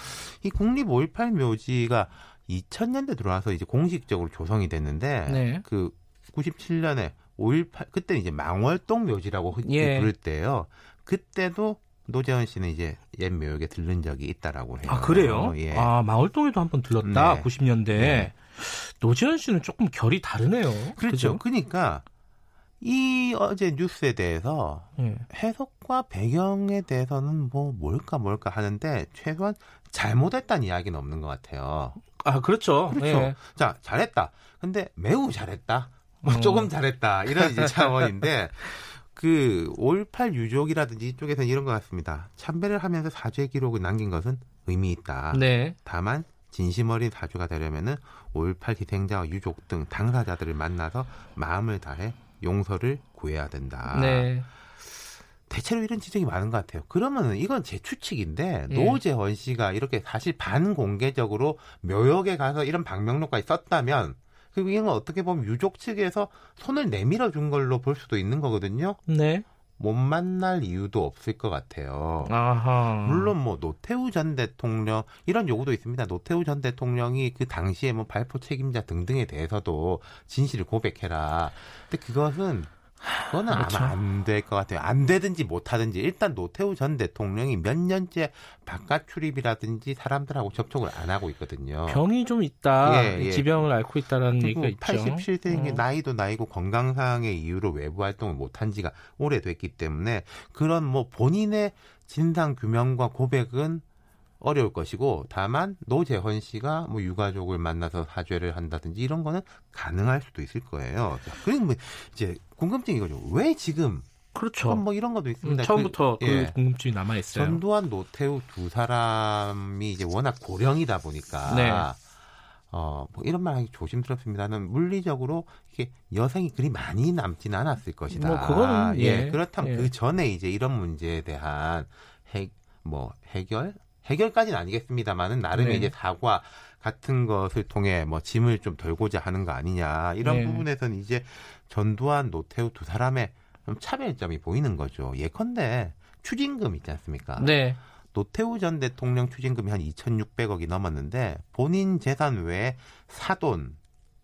이 국립 5.18 묘지가 2000년대 들어와서 이제 공식적으로 조성이 됐는데 네. 그 97년에 5.18 그때는 이제 망월동 묘지라고 흔히 예. 부를 때요. 그때도 노재현 씨는 이제 옛 묘역에 들른 적이 있다라고 해요. 아 그래요? 예. 아 마을동에도 한번 들렀다. 네. 90년대. 네. 노지현 씨는 조금 결이 다르네요. 그렇죠. 그죠? 그러니까 이 어제 뉴스에 대해서 예. 해석과 배경에 대해서는 뭐 뭘까 뭘까 하는데 최소한 잘못했다는 이야기는 없는 것 같아요. 아 그렇죠. 그렇죠. 예. 자 잘했다. 근데 매우 잘했다. 뭐 어. 조금 잘했다. 이런 이제 차원인데 그 5.18 유족이라든지 이쪽에서는 이런 것 같습니다. 참배를 하면서 사죄 기록을 남긴 것은 의미 있다. 네. 다만 진심 어린 사주가 되려면은 5.18 희생자와 유족 등 당사자들을 만나서 마음을 다해 용서를 구해야 된다. 네. 대체로 이런 지적이 많은 것 같아요. 그러면은 이건 제 추측인데 예. 노재원 씨가 이렇게 사실 반공개적으로 묘역에 가서 이런 방명록까지 썼다면 그리고 이건 어떻게 보면 유족 측에서 손을 내밀어 준 걸로 볼 수도 있는 거거든요. 네. 못 만날 이유도 없을 것 같아요. 아하. 물론 뭐 노태우 전 대통령 이런 요구도 있습니다. 노태우 전 대통령이 그 당시에 뭐 발포 책임자 등등에 대해서도 진실을 고백해라. 근데 그것은 그거는 그렇죠. 아마 안 될 것 같아요. 안 되든지 못하든지 일단 노태우 전 대통령이 몇 년째 바깥 출입이라든지 사람들하고 접촉을 안 하고 있거든요. 병이 좀 있다. 예, 예. 지병을 앓고 있다라는 얘기가 있죠. 87세인 게 어. 나이도 나이고 건강상의 이유로 외부 활동을 못한 지가 오래됐기 때문에 그런 뭐 본인의 진상 규명과 고백은 어려울 것이고 다만 노재헌 씨가 뭐 유가족을 만나서 사죄를 한다든지 이런 거는 가능할 수도 있을 거예요. 자, 그리고 뭐 이제 궁금증이 이거죠. 왜 지금 그렇죠. 뭐 이런 것도 음, 있습니다. 처음부터 그, 그, 예. 궁금증이 남아 있어요. 전두환 노태우 두 사람이 이제 워낙 고령이다 보니까 네. 어, 뭐 이런 말 하기 조심스럽습니다는 물리적으로 이게 여성이 그리 많이 남지는 않았을 것이다. 뭐 그거는 예. 그렇다면 예. 그 전에 이제 이런 문제에 대한 해, 뭐 해결 해결까지는 아니겠습니다만은 나름의 네. 이제 사과 같은 것을 통해 뭐 짐을 좀 덜고자 하는 거 아니냐 이런 네. 부분에서는 이제 전두환 노태우 두 사람의 좀 차별점이 보이는 거죠. 예컨대 추징금 있지 않습니까? 네. 노태우 전 대통령 추징금이 한 2,600억이 넘었는데 본인 재산 외에 사돈,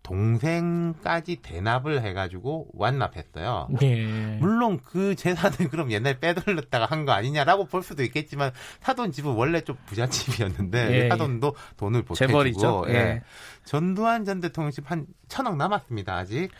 동생까지 대납을 해가지고 완납했어요. 예. 물론 그 재산을 그럼 옛날 빼돌렸다가 한 거 아니냐라고 볼 수도 있겠지만 사돈 집은 원래 좀 부잣집이었는데 예. 사돈도 돈을. 보태주고 예. 예. 전두환 전 대통령 집 한 천억 남았습니다 아직.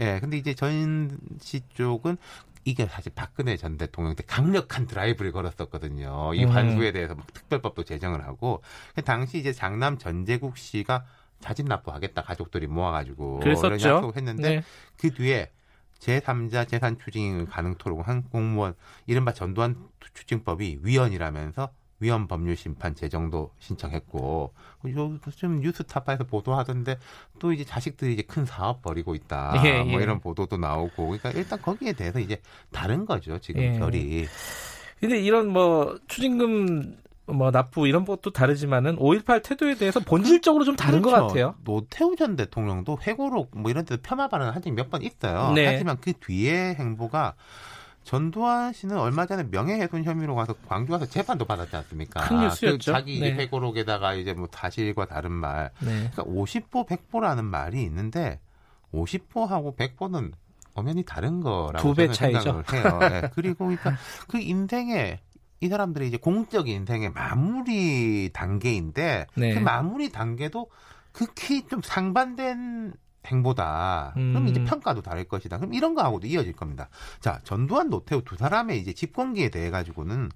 예, 근데 이제 전 씨 쪽은 이게 사실 박근혜 전 대통령 때 강력한 드라이브를 걸었었거든요. 이 음. 환수에 대해서 막 특별법도 제정을 하고 그 당시 이제 장남 전재국 씨가 자진 납부하겠다 가족들이 모아가지고 그랬었죠. 이런 약속을 했는데 네. 그 뒤에 제3자 재산 추징을 가능토록 한 공무원 이른바 전두환 추징법이 위헌이라면서 위헌 법률 심판 제정도 신청했고 요즘 뉴스타파에서 보도하던데 또 이제 자식들이 이제 큰 사업 벌이고 있다 예, 뭐 예. 이런 보도도 나오고 그러니까 일단 거기에 대해서 이제 다른 거죠 지금 예. 결이 근데 이런 뭐 추징금 뭐 납부 이런 것도 다르지만은 5.18 태도에 대해서 본질적으로 좀 다른 것 그렇죠. 같아요. 노태우 전 대통령도 회고록 뭐 이런 데도 폄하 발언을 한 적이 몇 번 있어요. 네. 하지만 그 뒤에 행보가 전두환 씨는 얼마 전에 명예훼손 혐의로 가서 광주 가서 재판도 받았지 않습니까? 큰 뉴스였죠. 그 자기 네. 회고록에다가 이제 뭐 사실과 다른 말. 네. 그러니까 50보 100보라는 말이 있는데 50보하고 100보는 엄연히 다른 거라고 두배 저는 차이죠. 생각을 해요. 예. 그리고 그러니까 그 인생에 이 사람들의 이제 공적인 인생의 마무리 단계인데 네. 그 마무리 단계도 극히 좀 상반된 행보다. 그럼 음. 이제 평가도 다를 것이다. 그럼 이런 거하고도 이어질 겁니다. 자, 전두환, 노태우 두 사람의 이제 집권기에 대해 가지고는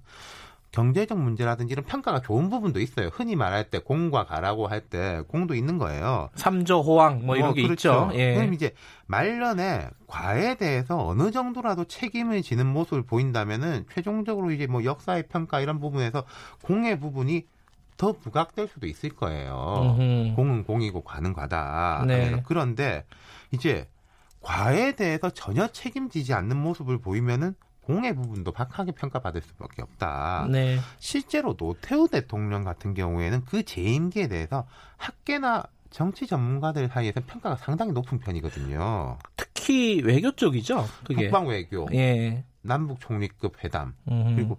경제적 문제라든지 이런 평가가 좋은 부분도 있어요. 흔히 말할 때 공과 가라고 할 때 공도 있는 거예요. 삼조 호황 뭐 이런 어, 게 그렇죠. 있죠. 예. 그럼 이제 말년에 과에 대해서 어느 정도라도 책임을 지는 모습을 보인다면은 최종적으로 이제 뭐 역사의 평가 이런 부분에서 공의 부분이 더 부각될 수도 있을 거예요. 음흠. 공은 공이고 과는 과다. 네. 그런데 이제 과에 대해서 전혀 책임지지 않는 모습을 보이면은 공의 부분도 박하게 평가받을 수밖에 없다. 네. 실제로 노태우 대통령 같은 경우에는 그 재임기에 대해서 학계나 정치 전문가들 사이에서 평가가 상당히 높은 편이거든요. 특히 외교 쪽이죠. 그게. 국방 외교, 예. 남북 총리급 회담, 음. 그리고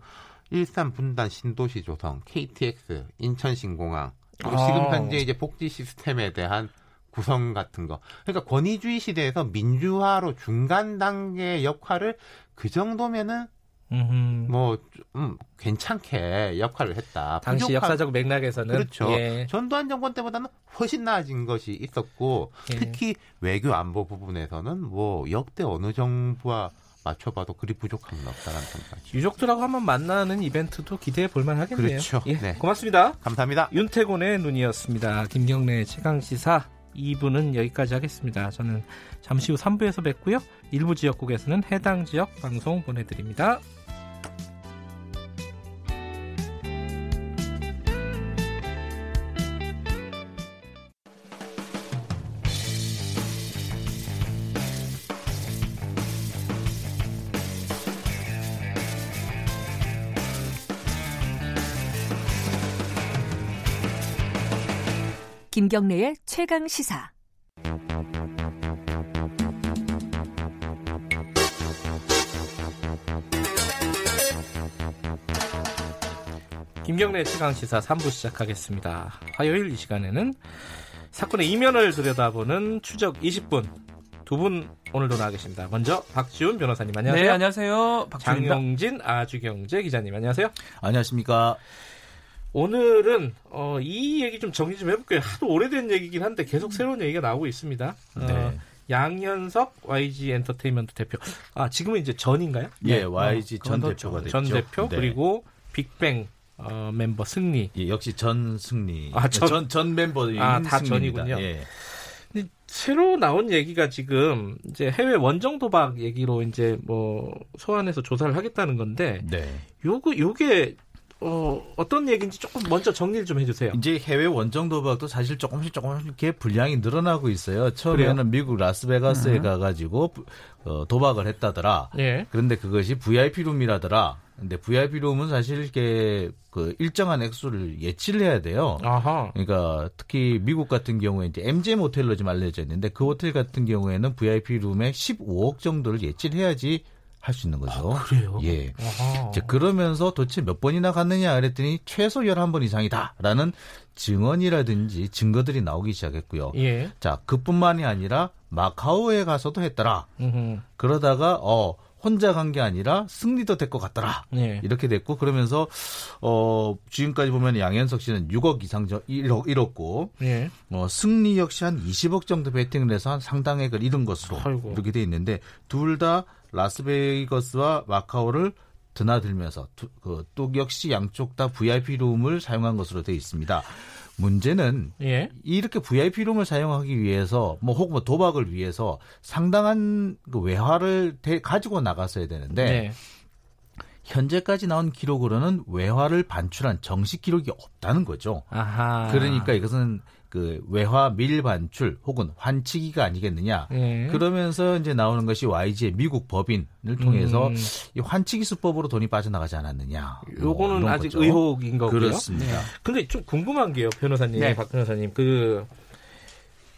일산 분단 신도시 조성, KTX, 인천 신공항, 그리고 아. 지금 현재 이제 복지 시스템에 대한 구성 같은 거. 그러니까 권위주의 시대에서 민주화로 중간 단계의 역할을 그 정도면은 음흠. 뭐좀 괜찮게 역할을 했다. 당시 부족한- 역사적 맥락에서는 그렇죠. 예. 전두환 정권 때보다는 훨씬 나아진 것이 있었고 예. 특히 외교 안보 부분에서는 뭐 역대 어느 정부와 맞춰봐도 그리 부족함은 없다라는 평가죠. 유족들하고 한번 만나는 이벤트도 기대해 볼 만 하겠네요. 그렇죠. 예. 네. 고맙습니다. 감사합니다. 윤태곤의 눈이었습니다. 김경래 최강 시사 2부는 여기까지 하겠습니다. 저는 잠시 후 3부에서 뵙고요. 일부 지역국에서는 해당 지역 방송 보내드립니다. 김경래의 최강 시사. 김경래 최강 시사 3부 시작하겠습니다. 화요일 이 시간에는 사건의 이면을 들여다보는 추적 20분 두 분 오늘도 나와 계십니다. 먼저 박지훈 변호사님 안녕하세요. 네, 안녕하세요. 박준입니다. 장영진 아주경제 기자님 안녕하세요. 안녕하십니까. 오늘은 어, 이 얘기 좀 정리 좀 해볼게요. 하도 오래된 얘기긴 한데 계속 새로운 얘기가 나오고 있습니다. 어, 네. 양현석 YG 엔터테인먼트 대표. 아 지금은 이제 전인가요? 예, YG 전 그건 대표가 전 됐죠. 대표 네. 그리고 빅뱅 어, 멤버 승리. 예, 역시 전 승리. 아, 전- 전, 전 멤버들이 아, 다 승리입니다. 전이군요. 예. 새로 나온 얘기가 지금 이제 해외 원정 도박 얘기로 이제 뭐 소환해서 조사를 하겠다는 건데 네. 요거 요게 어, 어떤 얘기인지 조금 먼저 정리를 좀 해주세요. 이제 해외 원정 도박도 사실 조금씩 조금씩 이렇게 분량이 늘어나고 있어요. 처음에는 그래요? 미국 라스베가스에 음. 가가지고 어, 도박을 했다더라. 예. 그런데 그것이 VIP 룸이라더라. 근데 VIP 룸은 사실 이렇게 그 일정한 액수를 예치를 해야 돼요. 아하. 그러니까 특히 미국 같은 경우에 이제 MGM 호텔로 좀 알려져 있는데 그 호텔 같은 경우에는 VIP 룸에 15억 정도를 예치를 해야지 할 수 있는 거죠. 아, 그래요? 예. 아하. 이제 그러면서 도대체 몇 번이나 갔느냐 그랬더니 최소 11번 이상이다라는 증언이라든지 증거들이 나오기 시작했고요. 예. 자, 그뿐만이 아니라 마카오에 가서도 했더라. 음흠. 그러다가 어 혼자 간 게 아니라 승리도 될 것 같더라. 예. 이렇게 됐고 그러면서 어 지금까지 보면 양현석 씨는 6억 이상 저 1억 잃었고 예. 어 승리 역시 한 20억 정도 베팅을 해서 한 상당액을 잃은 것으로 아이고. 이렇게 돼 있는데 둘 다 라스베이거스와 마카오를 드나들면서 두, 그, 또 역시 양쪽 다 VIP 룸을 사용한 것으로 돼 있습니다. 문제는 예. 이렇게 VIP 룸을 사용하기 위해서 뭐 혹은 뭐 도박을 위해서 상당한 그 외화를 대- 가지고 나갔어야 되는데 네. 현재까지 나온 기록으로는 외화를 반출한 정식 기록이 없다는 거죠. 아하. 그러니까 이것은 그 외화 밀 반출 혹은 환치기가 아니겠느냐. 예. 그러면서 이제 나오는 것이 YG의 미국 법인을 통해서 음. 이 환치기 수법으로 돈이 빠져나가지 않았느냐. 뭐 요거는 이런 아직 거죠. 의혹인 거고요. 그렇습니다. 근데 좀 궁금한 게요, 변호사님, 네. 박 변호사님. 그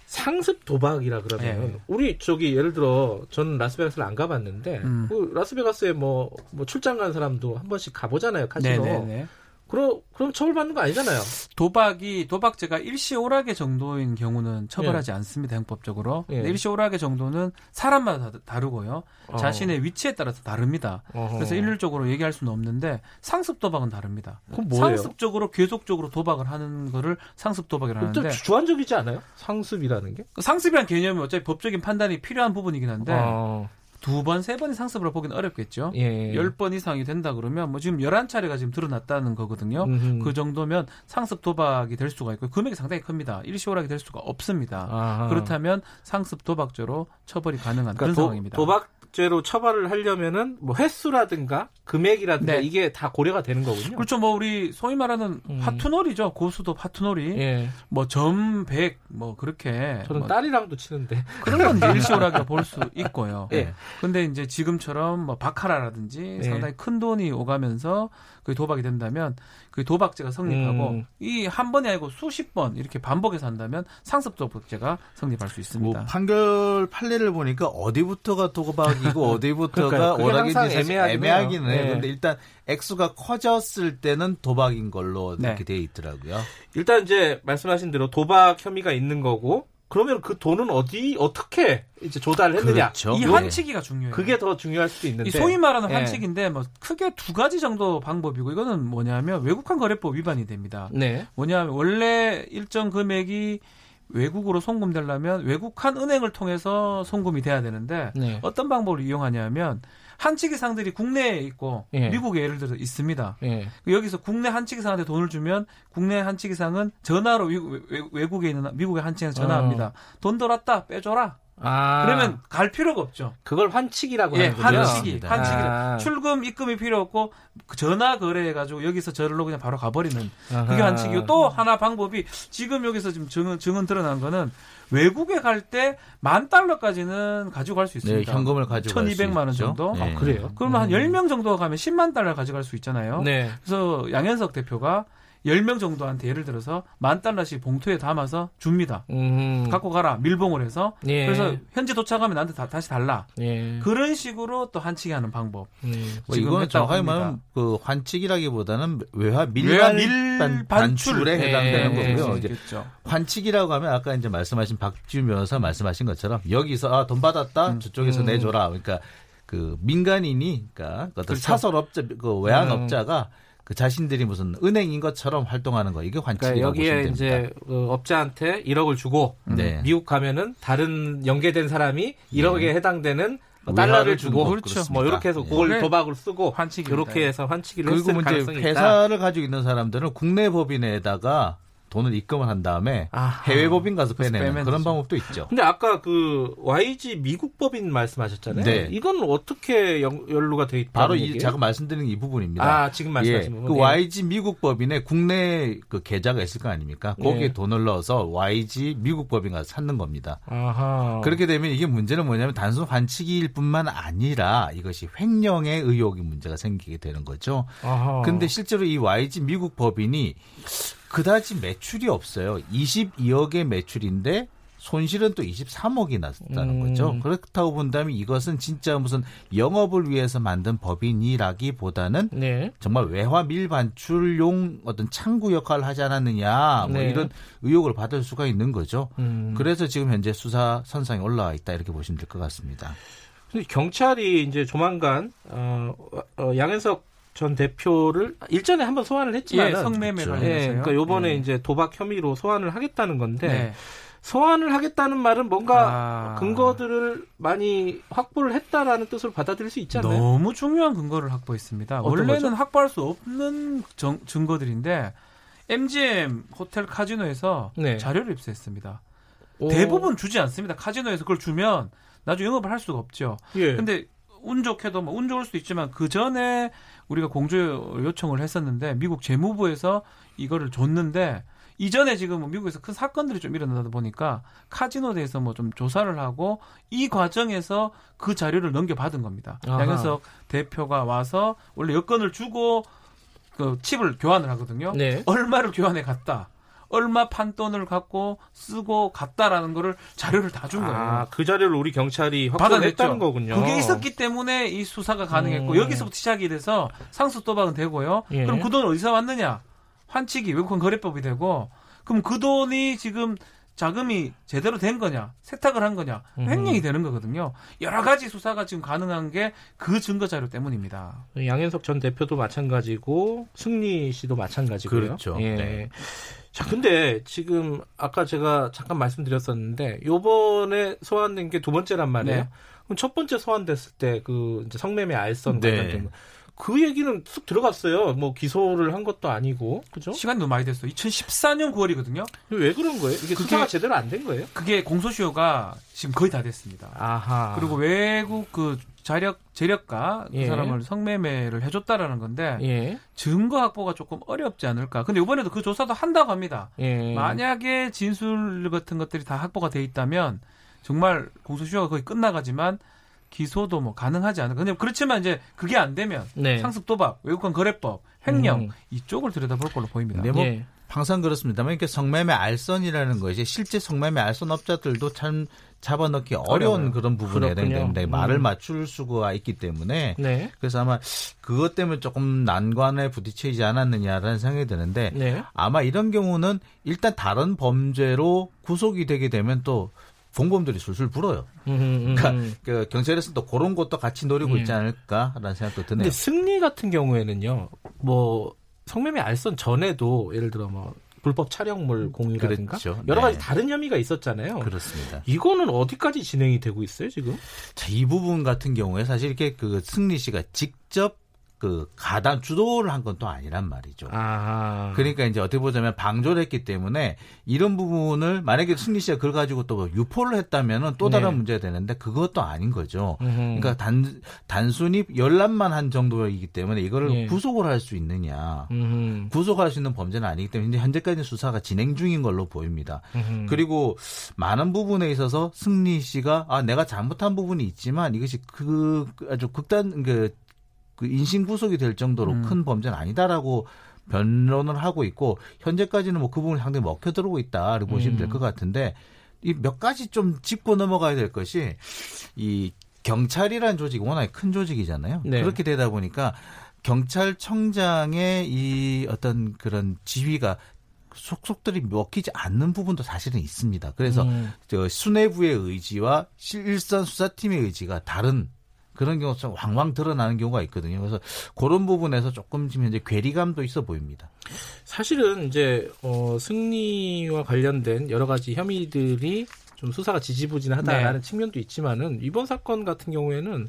상습 도박이라 그러면 네. 우리 저기 예를 들어 저는 라스베가스를 안 가봤는데 음. 그 라스베가스에 뭐, 뭐 출장 간 사람도 한 번씩 가보잖아요, 카지노. 네네네. 그럼 그럼 처벌받는 거 아니잖아요. 도박이 도박죄가 일시오락의 정도인 경우는 처벌하지 않습니다 형법적으로. 예. 일시오락의 정도는 사람마다 다- 다르고요. 어. 자신의 위치에 따라서 다릅니다. 어허. 그래서 일률적으로 얘기할 수는 없는데 상습 도박은 다릅니다. 그건 뭐예요? 상습적으로 계속적으로 도박을 하는 거를 상습 도박이라고 좀 하는데 주관적이지 않아요? 상습이라는 게? 그 상습이란 개념이 어차피 법적인 판단이 필요한 부분이긴 한데 어. 두 번, 세 번의 상습을 보기는 어렵겠죠. 예. 열번 이상이 된다 그러면 뭐 지금 11차례가 지금 드러났다는 거거든요. 음흠. 그 정도면 상습 도박이 될 수가 있고 금액이 상당히 큽니다. 일시오락이 될 수가 없습니다. 아하. 그렇다면 상습 도박죄로 처벌이 가능한 그런 그러니까 도, 상황입니다. 도박 죄로 처벌을 하려면은 뭐 횟수라든가 금액이라든가 네. 이게 다 고려가 되는 거군요. 그렇죠. 뭐 우리 소위 말하는 음. 파투놀이죠. 고수도 파투놀이. 예. 뭐점 100, 뭐 그렇게. 저는 뭐 딸이랑도 치는데. 그런 건 일시오락이라 볼수 있고요. 예. 근데 이제 지금처럼 뭐 바카라라든지 예. 상당히 큰 돈이 오가면서 그 도박이 된다면 그 도박죄가 성립하고 음. 이한 번이 아니고 수십 번 이렇게 반복해서 한다면 상습 도박죄가 성립할 수 있습니다. 뭐 판결 판례를 보니까 어디부터가 도박이고 어디부터가 사실 애매하긴 해요. 네. 근데 일단 액수가 커졌을 때는 도박인 걸로 네. 이렇게 돼 있더라고요. 일단 이제 말씀하신 대로 도박 혐의가 있는 거고 그러면 그 돈은 어디 어떻게 이제 조달을 했느냐? 그렇죠. 이 네. 환치기가 중요해요. 그게 더 중요할 수도 있는데. 이 소위 말하는 예. 환치기인데 뭐 크게 두 가지 정도 방법이고 이거는 뭐냐면 외국환 거래법 위반이 됩니다. 네. 뭐냐면 원래 일정 금액이 외국으로 송금되려면 외국한 은행을 통해서 송금이 돼야 되는데 네. 어떤 방법을 이용하냐면 한치기 상들이 국내에 있고 예. 미국에 예를 들어서 있습니다. 예. 여기서 국내 한치기 상한테 돈을 주면 국내 한치기 상은 전화로 외- 외, 국에 있는 미국의 한치기상 전화합니다. 돈 들었다 빼줘라. 아. 그러면 갈 필요가 없죠. 그걸 환치기라고 예, 하는 거죠. 환치기, 그렇습니다. 환치기. 아. 출금 입금이 필요 없고 그 전화 거래해 가지고 여기서 저를로 그냥 바로 가버리는 그게 아하. 환치기고 또 하나 방법이 지금 여기서 지금 증언, 증언 드러난 거는 외국에 갈 때 만 달러까지는 가지고 갈수 네, 있습니다. 현금을 가져갈 수 1200만 원. 정도? 네. 아, 그래요? 그러면 한 음. 10명 정도가 가면 10만 달러 가져갈 수 있잖아요. 네. 그래서 양현석 대표가 10명 정도한테 예를 들어서 만 달러씩 봉투에 담아서 줍니다. 음. 갖고 가라. 밀봉을 해서. 예. 그래서 현지 도착하면 나한테 다, 다시 달라. 예. 그런 식으로 또 한치기 하는 방법. 음. 뭐 정확하게 합니다. 말하면 그 환치기라기보다는 외화 밀반 밀 반. 반출에 예, 해당되는 예, 거고요. 예, 이제 있겠죠. 환치기라고 하면 아까 이제 말씀하신 박지훈 변호사 말씀하신 것처럼 여기서 아 돈 받았다 저쪽에서 음. 내줘라 그러니까 그 민간인이 그러니까 어떤 그렇죠. 사설업자 그 외환업자가 그 자신들이 무슨 은행인 것처럼 활동하는 거 이게 그러니까 환치기라고 여기에 보시면 됩니다. 이제 그 업자한테 1억을 주고 네. 미국 가면은 다른 연계된 사람이 1억에 해당되는 뭐 달러를 주고 거 그렇죠. 뭐 이렇게 해서 예. 그걸 그게 도박으로 쓰고 환치기입니다. 이렇게 해서 환치기를 그리고 했을 이제 가능성이 있다. 회사를 가지고 있는 사람들은 국내 법인에다가 돈을 입금을 한 다음에 아하. 해외 법인 가서 빼내는 빼면 그런 되죠. 방법도 있죠. 근데 아까 그 YG 미국 법인 말씀하셨잖아요. 네. 이건 어떻게 연, 연루가 돼 있다? 바로 이 제가 말씀드린 이 부분입니다. 아 지금 말씀하신 예, 부분. 그 YG 미국 법인에 국내 그 계좌가 있을 거 아닙니까? 거기에 예. 돈을 넣어서 YG 미국 법인 가서 찾는 겁니다. 아하. 그렇게 되면 이게 문제는 뭐냐면 단순 환치기일 뿐만 아니라 이것이 횡령의 의혹이 문제가 생기게 되는 거죠. 아하. 근데 실제로 이 YG 미국 법인이 그다지 매출이 없어요. 22억의 매출인데 손실은 또 23억이 났다는 음. 거죠. 그렇다고 본다면 이것은 진짜 무슨 영업을 위해서 만든 법인이라기보다는 네. 정말 외화 밀반출용 어떤 창구 역할을 하지 않았느냐 뭐 네. 이런 의혹을 받을 수가 있는 거죠. 음. 그래서 지금 현재 수사 선상에 올라와 있다 이렇게 보시면 될 것 같습니다. 경찰이 이제 조만간 어, 어, 양현석 전 대표를 일전에 한번 소환을 했지만 예, 성매매 그렇죠. 관련해서요. 예, 그러니까 요번에 예. 이제 도박 혐의로 소환을 하겠다는 건데 네. 소환을 하겠다는 말은 뭔가 아. 근거들을 많이 확보를 했다라는 뜻으로 받아들일 수 있지 않나요? 너무 중요한 근거를 확보했습니다. 원래는 거죠? 확보할 수 없는 정- 증거들인데 MGM 호텔 카지노에서 네. 자료를 입수했습니다. 오. 대부분 주지 않습니다. 카지노에서 그걸 주면 나중에 영업을 할 수가 없죠. 예. 근데 운 좋게도 뭐 운 좋을 수도 있지만 그 전에 우리가 공조 요청을 했었는데 미국 재무부에서 이거를 줬는데 이전에 지금 뭐 미국에서 큰 사건들이 좀 일어나다 보니까 카지노에 대해서 뭐 좀 조사를 하고 이 과정에서 그 자료를 넘겨받은 겁니다. 아하. 양현석 대표가 와서 원래 여권을 주고 그 칩을 교환을 하거든요. 네. 얼마를 교환해 갔다. 얼마 판돈을 갖고 쓰고 갔다라는 거를 자료를 다 준 거예요. 아, 그 자료를 우리 경찰이 받아냈죠. 확보했다는 거군요. 그게 있었기 때문에 이 수사가 가능했고 음. 여기서부터 시작이 돼서 상습 도박은 되고요. 예. 그럼 그 돈 어디서 왔느냐? 환치기 외국환 거래법이 되고 그럼 그 돈이 지금 자금이 제대로 된 거냐? 세탁을 한 거냐? 음. 횡령이 되는 거거든요. 여러 가지 수사가 지금 가능한 게 그 증거 자료 때문입니다. 양현석 전 대표도 마찬가지고 승리 씨도 마찬가지고요. 그렇죠. 예. 네. 자, 근데 지금 아까 제가 잠깐 말씀드렸었는데 요번에 소환된 게 두 번째란 말이에요. 네. 그럼 첫 번째 소환됐을 때그 성매매 알선 네. 관련된 거. 그 얘기는 쑥 들어갔어요. 뭐 기소를 한 것도 아니고. 그죠? 너무 많이 됐어요. 2014년 9월이거든요. 왜 그런 거예요? 이게 그게- 수사가 제대로 안 된 거예요? 그게 공소시효가 지금 거의 다 됐습니다. 아하. 그리고 외국 그 자력 재력가 그 예. 사람을 성매매를 해줬다라는 건데 예. 증거 확보가 조금 어렵지 않을까. 근데 이번에도 그 조사도 한다고 합니다. 예. 만약에 진술 같은 것들이 다 확보가 돼 있다면 정말 공소시효가 거의 끝나가지만 기소도 뭐 가능하지 않을까. 근데 그렇지만 이제 그게 안 되면 네. 상습 도박, 외국환 거래법, 횡령 음. 이쪽을 들여다볼 걸로 보입니다. 네, 뭐 예. 항상 그렇습니다만 이렇게 성매매 알선이라는 것이 실제 성매매 알선업자들도 참 잡아넣기 어려운 어려워요. 그런 부분에. 해당되는데 음. 말을 맞출 수가 있기 때문에 네. 그래서 아마 그것 때문에 조금 난관에 부딪히지 않았느냐라는 생각이 드는데 네. 아마 이런 경우는 일단 다른 범죄로 구속이 되게 되면 또 공범들이 술술 불어요. 음, 음, 그러니까 음. 그 경찰에서 또 그런 것도 같이 노리고 음. 있지 않을까라는 생각도 드네요. 근데 승리 같은 경우에는요, 뭐 성매매 알선 전에도 예를 들어 뭐 불법 촬영물 공유라든가 그렇죠. 여러 가지 네. 다른 혐의가 있었잖아요. 그렇습니다. 이거는 어디까지 진행이 되고 있어요 지금? 자, 이 부분 같은 경우에 사실 이렇게 그 승리 씨가 직접 그 가담 주도를 한 건 또 아니란 말이죠. 아, 그러니까 이제 어떻게 보자면 방조를 했기 때문에 이런 부분을 만약에 승리 씨가 그걸 가지고 또뭐 유포를 했다면은 또 다른 네. 문제가 되는데 그것도 아닌 거죠. 음흠. 그러니까 단 단순히 열람만 한 정도이기 때문에 이거를 예. 구속을 할 수 있느냐. 음흠. 구속할 수 있는 범죄는 아니기 때문에 현재까지 수사가 진행 중인 걸로 보입니다. 음흠. 그리고 많은 부분에 있어서 승리 씨가 아 내가 잘못한 부분이 있지만 이것이 그 아주 극단 그, 그 인신 구속이 될 정도로 음. 큰 범죄는 아니다라고 변론을 하고 있고 현재까지는 뭐 그 부분이 상당히 먹혀 들어오고 있다라고 보시면 음. 될것 같은데 이 몇 가지 좀 짚고 넘어가야 될 것이 이 경찰이라는 조직이 워낙 큰 조직이잖아요. 네. 그렇게 되다 보니까 경찰청장의 이 어떤 그런 지휘가 속속들이 먹히지 않는 부분도 사실은 있습니다. 그래서 음. 저 수뇌부의 의지와 실- 일선 수사팀의 의지가 다른 그런 경우가 좀 왕왕 드러나는 경우가 있거든요. 그래서 그런 부분에서 조금 지금 현재 괴리감도 있어 보입니다. 사실은 이제 어, 승리와 관련된 여러 가지 혐의들이 좀 수사가 지지부진하다라는 네. 측면도 있지만은 이번 사건 같은 경우에는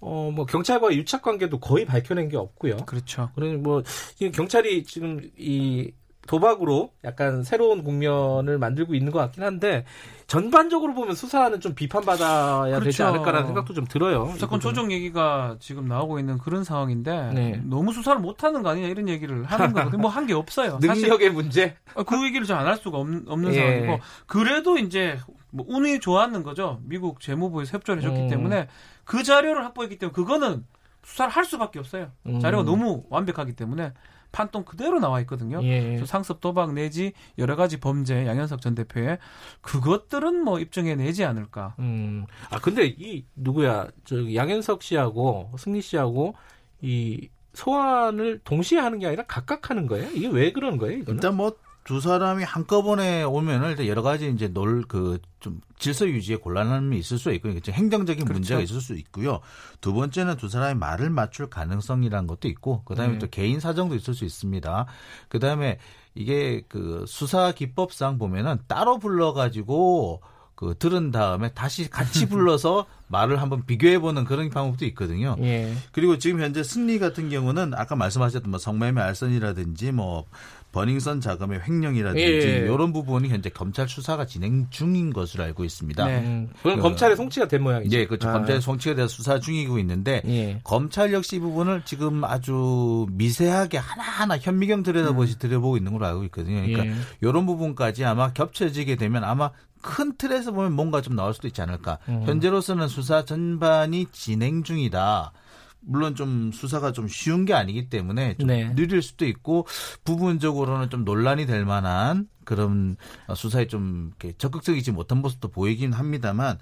어, 뭐 경찰과의 유착 관계도 거의 밝혀낸 게 없고요. 그렇죠. 그러니 뭐 지금 경찰이 지금 이 도박으로 약간 새로운 국면을 만들고 있는 것 같긴 한데 전반적으로 보면 수사는 좀 비판받아야 되지 그렇죠. 않을까라는 생각도 좀 들어요. 사건. 조정 얘기가 지금 나오고 있는 그런 상황인데 네. 너무 수사를 못하는 거 아니냐 이런 얘기를 하는 거거든요. 뭐 한 게 없어요. 능력의 문제. 그 얘기를 잘 안 할 수가 없, 없는 예. 상황이고 그래도 이제 뭐 운이 좋았는 거죠. 미국 재무부에서 협조를 해줬기 음. 때문에 그 자료를 확보했기 때문에 그거는 수사를 할 수밖에 없어요. 음. 자료가 너무 완벽하기 때문에 판돈 그대로 나와 있거든요. 예. 그래서 상습 도박 내지 여러 가지 범죄 양현석 전 대표의 그것들은 뭐 입증해 내지 않을까. 음. 아 근데 이 누구야? 저 양현석 씨하고 승리 씨하고 이 소환을 동시에 하는 게 아니라 각각 하는 거예요? 이게 왜 그런 거예요? 이거는? 일단 뭐 두 사람이 한꺼번에 오면은 일단 여러 가지 이제 놀 그 좀 질서 유지에 곤란함이 있을 수 있고 이게 행정적인 그렇죠. 문제가 있을 수 있고요. 두 번째는 두 사람이 말을 맞출 가능성이라는 것도 있고 그다음에 네. 또 개인 사정도 있을 수 있습니다. 그다음에 이게 그 수사 기법상 보면은 따로 불러 가지고 그 들은 다음에 다시 같이 불러서 말을 한번 비교해 보는 그런 방법도 있거든요. 예. 그리고 지금 현재 승리 같은 경우는 아까 말씀하셨던 뭐 성매매 알선이라든지 뭐 버닝썬 자금의 횡령이라든지 예. 이런 부분이 현재 검찰 수사가 진행 중인 것으로 알고 있습니다. 네. 음, 그건 그- 검찰의 송치가 된 모양이죠. 예, 그렇죠. 아. 검찰의 송치에 대해서 수사 중이고 있는데 예. 검찰 역시 이 부분을 지금 아주 미세하게 하나하나 현미경 들여다보시 들여보고 있는 걸로 알고 있거든요. 그러니까 예. 이런 부분까지 아마 겹쳐지게 되면 아마 큰 틀에서 보면 뭔가 좀 나올 수도 있지 않을까. 음. 현재로서는 수사 전반이 진행 중이다. 물론 좀 수사가 좀 쉬운 게 아니기 때문에 좀 네. 느릴 수도 있고 부분적으로는 좀 논란이 될 만한 그런 수사에 좀 이렇게 적극적이지 못한 모습도 보이긴 합니다만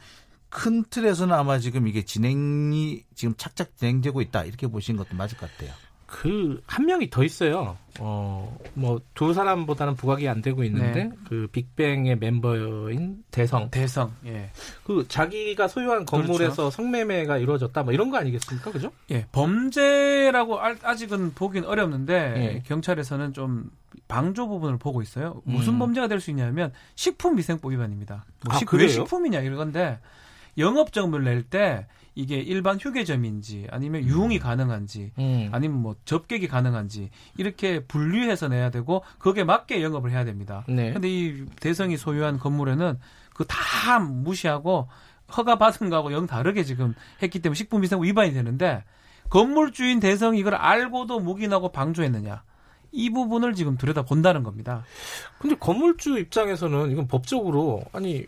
큰 틀에서는 아마 지금 이게 진행이 지금 착착 진행되고 있다 이렇게 보시는 것도 맞을 것 같아요. 그 한 명이 더 있어요. 어, 뭐 두 사람보다는 부각이 안 되고 있는데 네. 그 빅뱅의 멤버인 대성. 대성. 예. 그 자기가 소유한 건물에서 성매매가 이루어졌다 뭐 이런 거 아니겠습니까? 그죠? 예, 범죄라고 알- 아직은 보긴 어렵는데 예. 경찰에서는 좀 방조 부분을 보고 있어요. 무슨 음. 범죄가 될 수 있냐면 식품 위생법 위반입니다. 뭐 아, 식-? 왜 식품이냐 이건데 영업점을 낼때 이게 일반 휴게점인지 아니면 유흥이 가능한지 음. 아니면 뭐 접객이 가능한지 이렇게 분류해서 내야 되고 거기에 맞게 영업을 해야 됩니다. 네. 근데 이 대성이 소유한 건물에는 그 다 무시하고 허가 받은 거하고 영 다르게 지금 했기 때문에 식품위생법 위반이 되는데 건물주인 대성이 이걸 알고도 묵인하고 방조했느냐 이 부분을 지금 들여다 본다는 겁니다. 근데 건물주 입장에서는 이건 법적으로 아니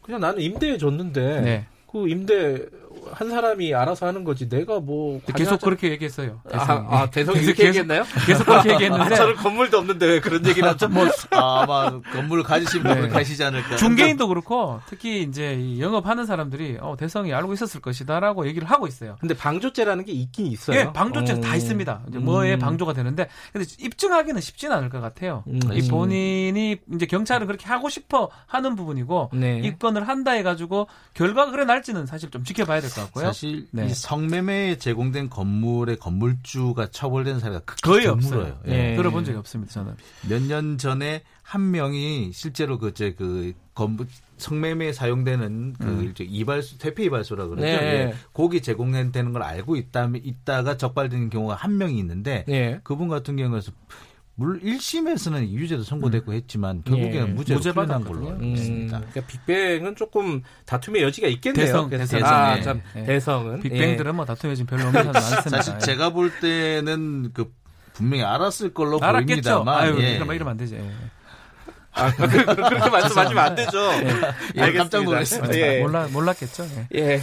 그냥 나는 임대해 줬는데 네. 그 임대 한 사람이 알아서 하는 거지 내가 뭐 계속 관여하자- 그렇게 얘기했어요. 아, 대성이. 아 대성이 계속- 계속- 얘기했나요? 계속 그렇게 얘기했는데 아, 저는 건물도 없는데 왜 그런 얘기를 하죠? 뭐 아마 건물 가지신 분들 네. 가시지 않을까. 중개인도 그렇고 특히 이제 이 영업하는 사람들이 어, 대성이 알고 있었을 것이다라고 얘기를 하고 있어요. 근데 방조죄라는 게 있긴 있어요. 예, 방조죄 어. 다 있습니다. 이제 뭐에 음. 방조가 되는데 근데 입증하기는 쉽지는 않을 것 같아요. 음. 이 본인이 이제 경찰은 그렇게 하고 싶어 하는 부분이고 네. 입건을 한다 해가지고 결과가 그래 날지는 사실 좀 지켜봐야 될 것 같고요. 사실 네. 이 성매매에 제공된 건물의 건물주가 처벌된 사례가 거의 없어요. 예. 예. 들어본 적이 없습니다. 저는. 몇 년 전에 한 명이 실제로 그제 그 건물 성매매에 사용되는 그 음. 이발소 퇴폐 이발소라 그러죠. 네. 예. 거기 제공되는 걸 알고 있다 있다가 적발되는 경우가 한 명이 있는데 예. 그분 같은 경우에서 물 1심에서는 유죄도 선고되고 했지만 결국에는 예. 무죄로 무죄 받았거든요. 걸로 음, 있습니다. 그러니까 빅뱅은 조금 다툼의 여지가 있겠네요. 대성, 그래서- 대성. 아, 예. 참 예. 대성은 빅뱅들은 뭐 다툼이 지금 별로 없는 사람 많습니다. 사실 제가 볼 때는 그 분명히 알았을 걸로 예. 알았겠죠. 보입니다만 아유, 예. 이러면 이러면 안 되죠. 예. 아, 그, 그, 그렇게 말씀하시면 안 되죠. 예, 깜짝 놀랐습니다. 예. 몰라 몰랐겠죠. 예. 예.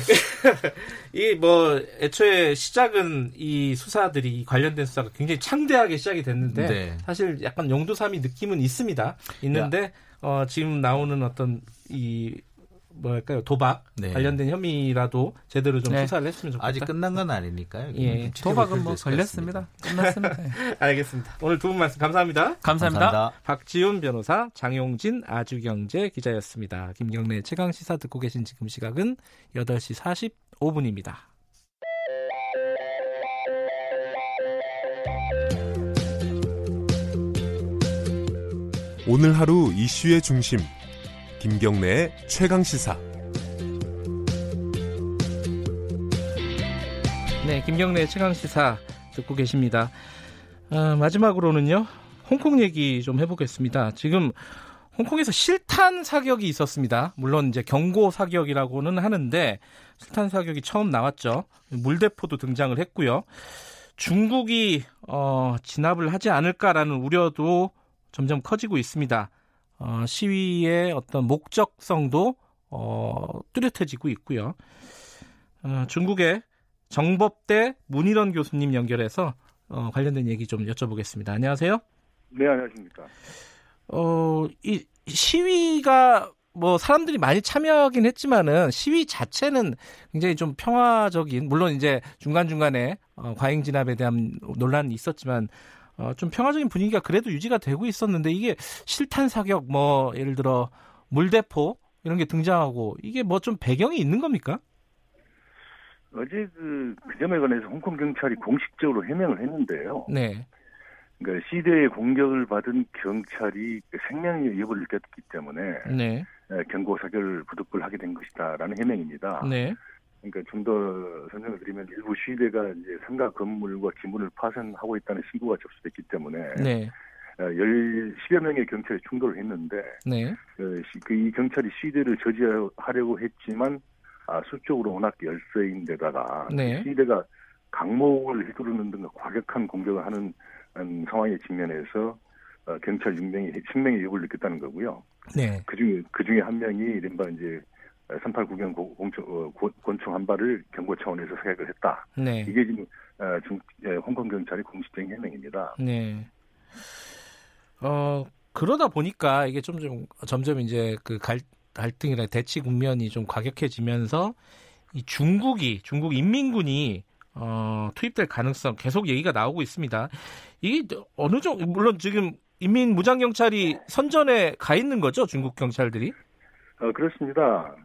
이뭐 애초에 시작은 이 수사들이 관련된 수사가 굉장히 창대하게 시작이 됐는데 네. 사실 약간 용두삼이 느낌은 있습니다. 있는데 어 지금 나오는 어떤 이 뭐랄까요 도박 네. 관련된 혐의라도 제대로 좀 네. 수사를 했으면 좋겠다. 아직 끝난 건 아니니까요. 예. 도박은 뭐 걸렸습니다. 끝났습니다. 예. 알겠습니다. 오늘 두 분 말씀 감사합니다. 감사합니다. 감사합니다. 박지훈 변호사, 장용진 아주경제 기자였습니다. 김경래 최강 시사 듣고 계신 지금 시각은 8시 45분입니다. 오늘 하루 이슈의 중심 김경래의 최강 시사 네, 김경래 최강 시사 듣고 계십니다. 어, 마지막으로는요. 홍콩 얘기 좀 해보겠습니다. 지금 홍콩에서 실탄 사격이 있었습니다. 물론 이제 경고 사격이라고는 하는데 실탄 사격이 처음 나왔죠. 물대포도 등장을 했고요. 중국이 어, 진압을 하지 않을까라는 우려도 점점 커지고 있습니다. 어, 시위의 어떤 목적성도 어, 뚜렷해지고 있고요. 어, 중국의 정법대 문일원 교수님 연결해서 어, 관련된 얘기 좀 여쭤보겠습니다. 안녕하세요. 네, 안녕하십니까. 어, 이 시위가 뭐 사람들이 많이 참여하긴 했지만은 시위 자체는 굉장히 좀 평화적인 물론 이제 중간 중간에 어, 과잉 진압에 대한 논란이 있었지만 어, 좀 평화적인 분위기가 그래도 유지가 되고 있었는데 이게 실탄 사격 뭐 예를 들어 물대포 이런 게 등장하고 이게 뭐 좀 배경이 있는 겁니까? 어제 그, 그 점에 관해서 홍콩 경찰이 공식적으로 해명을 했는데요. 네. 그러니까 시대의 공격을 받은 경찰이 그 생명의 위협을 느꼈기 때문에 네. 에, 경고 사격을 부득불 하게 된 것이다라는 해명입니다. 네. 그러니까 좀 더 설명을 드리면 일부 시대가 이제 상가 건물과 기물을 파손하고 있다는 신고가 접수됐기 때문에 네. 어, 열 10여 명의 경찰이 충돌을 했는데 네. 그, 시- 그이 경찰이 시대를 저지하려고 했지만 아, 수적으로 워낙 열세인데다가 네. 시대가 강목을 휘두르는 등 과격한 공격을 하는 음, 상황에 직면해서 어, 경찰 6명이 생명의 위협을 느꼈다는 거고요. 네. 그 중에 그 중에 한 명이 이른바 이제 389경 공청, 어, 고- 권총 한 발을 경고 차원에서 사격을 했다. 네. 이게 지금 어, 중, 예, 홍콩 경찰의 공식적인 해명입니다. 네. 어, 그러다 보니까 이게 좀, 좀, 점점 이제 그 갈, 갈등이나 대치 국면이 좀 과격해지면서 이 중국이, 중국 인민군이 어, 투입될 가능성 계속 얘기가 나오고 있습니다. 이게 어느 정도, 물론 지금 인민 무장 경찰이 선전에 가 있는 거죠, 중국 경찰들이? 어, 그렇습니다.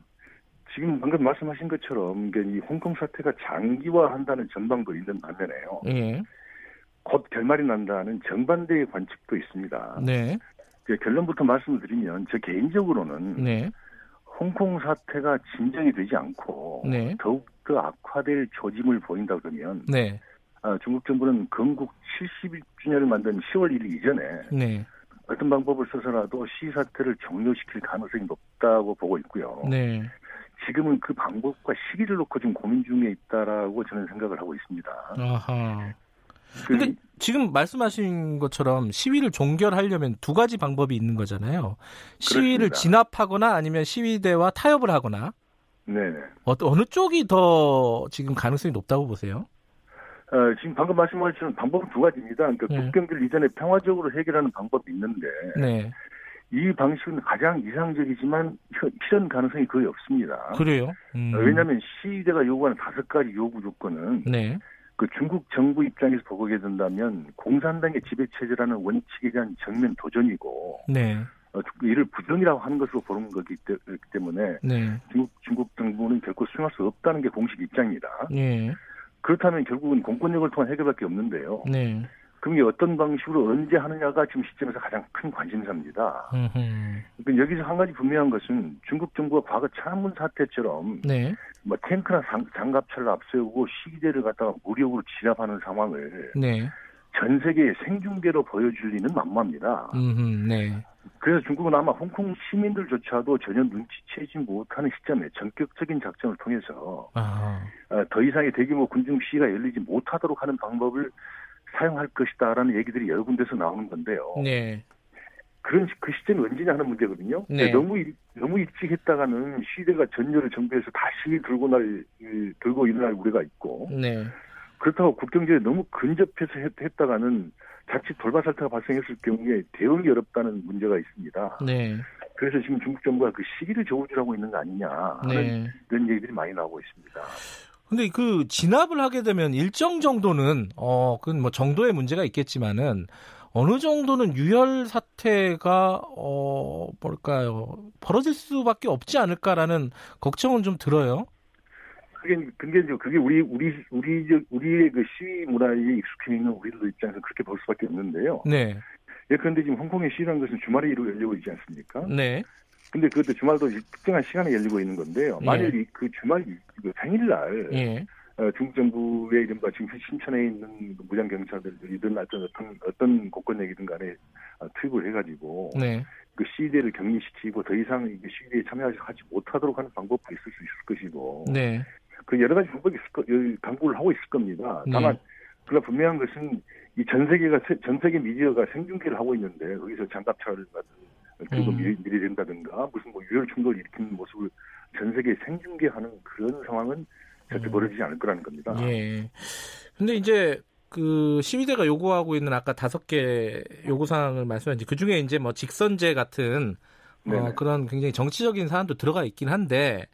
지금 방금 말씀하신 것처럼 이 홍콩 사태가 장기화한다는 전망도 있는 반면에요. 예. 곧 결말이 난다는 정반대의 관측도 있습니다. 네. 그 결론부터 말씀을 드리면 저 개인적으로는 네. 홍콩 사태가 진정이 되지 않고 네. 더욱 더 악화될 조짐을 보인다 그러면 네. 아, 중국 정부는 건국 70주년을 만든 10월 1일 이전에 네. 어떤 방법을 써서라도 시위 사태를 종료시킬 가능성이 높다고 보고 있고요. 네. 지금은 그 방법과 시기를 놓고 지금 고민 중에 있다라고 저는 생각을 하고 있습니다. 아하. 그, 근데 지금 말씀하신 것처럼 시위를 종결하려면 두 가지 방법이 있는 거잖아요. 시위를 그렇습니다. 진압하거나 아니면 시위대와 타협을 하거나 네. 어, 어느 쪽이 더 지금 가능성이 높다고 보세요? 어, 지금 방금 말씀하신 방법은 두 가지입니다. 그러니까 네. 국경들 이전에 평화적으로 해결하는 방법이 있는데 네. 이 방식은 가장 이상적이지만 현- 실현 가능성이 거의 없습니다. 그래요. 음. 어, 왜냐하면 시위대가 요구하는 다섯 가지 요구 조건은 네. 그 중국 정부 입장에서 보게 된다면 공산당의 지배 체제라는 원칙에 대한 정면 도전이고 네. 어, 이를 부정이라고 하는 것으로 보는 거기 때- 때문에 네. 중국, 중국 정부는 결코 수용할 수 없다는 게 공식 입장입니다. 예. 그렇다면 결국은 공권력을 통한 해결밖에 없는데요. 네. 그럼 이게 어떤 방식으로 언제 하느냐가 지금 시점에서 가장 큰 관심사입니다. 그러니까 여기서 한 가지 분명한 것은 중국 정부가 과거 창문 사태처럼 네. 뭐 탱크나 장, 장갑차를 앞세우고 시기대를 갖다가 무력으로 진압하는 상황을 네. 전 세계에 생중계로 보여줄 리는 만무합니다. 음흠. 네. 그래서 중국은 아마 홍콩 시민들조차도 전혀 눈치채지 못하는 시점에 전격적인 작전을 통해서 아. 어, 더 이상의 대규모 군중 시위가 열리지 못하도록 하는 방법을 사용할 것이다라는 얘기들이 여러 군데서 나오는 건데요. 네. 그런 시- 그 시점이 언제냐 하는 문제거든요. 네. 너무 일- 너무 일찍 했다가는 시대가 전열을 정비해서 다시 들고 날 이, 들고 일어날 우려가 있고 네. 그렇다고 국경제에 너무 근접해서 했, 했다가는 자칫 돌발 사태가 발생했을 경우에 대응이 어렵다는 문제가 있습니다. 네. 그래서 지금 중국 정부가 그 시기를 저울질하고 있는 거 아니냐 하는 네. 이런 얘기들이 많이 나오고 있습니다. 근데 그 진압을 하게 되면 일정 정도는 어 그건 뭐 정도의 문제가 있겠지만은 어느 정도는 유혈 사태가 어 뭘까요 벌어질 수밖에 없지 않을까라는 걱정은 좀 들어요. 그게 그게 이제 그게 우리 우리 우리 저- 우리의 그 시위 문화에 익숙해 있는 우리들 입장에서 그렇게 볼 수밖에 없는데요. 네, 예, 그런데 지금 홍콩의 시위라는 것은 주말에 이루 열리고 있지 않습니까? 네, 근데 그것도 주말도 특정한 시간에 열리고 있는 건데요. 예. 만일 이- 그 주말 이- 그 생일날 예, 어, 중국 정부의 이른바 지금 신천에 있는 그 무장 경찰들이든 어떤 어떤 어떤 공권력이든 간에 어, 투입을 해가지고 네. 그 시위대를 격리시키고 더 이상 이 시위대에 참여하지 못하도록 하는 방법도 있을 수 있을 것이고 네. 그 여러 가지 방법이 있을 거, 강구를 하고 있을 겁니다. 네. 다만 그러나 분명한 것은 이 전 세계가 세- 전 세계 미디어가 생중계를 하고 있는데 거기서 장갑차를 들고 음. 미리, 미리 된다든가 무슨 뭐 유혈 충돌을 일으키는 모습을 전 세계에 생중계하는 그런 상황은 절대 벌어지지 않을 거라는 겁니다. 음. 예. 근데 이제 그 시위대가 요구하고 있는 아까 다섯 개 요구 사항을 말씀하신 그 중에 이제 뭐 직선제 같은 어. 그런 굉장히 정치적인 사안도 들어가 있긴 한데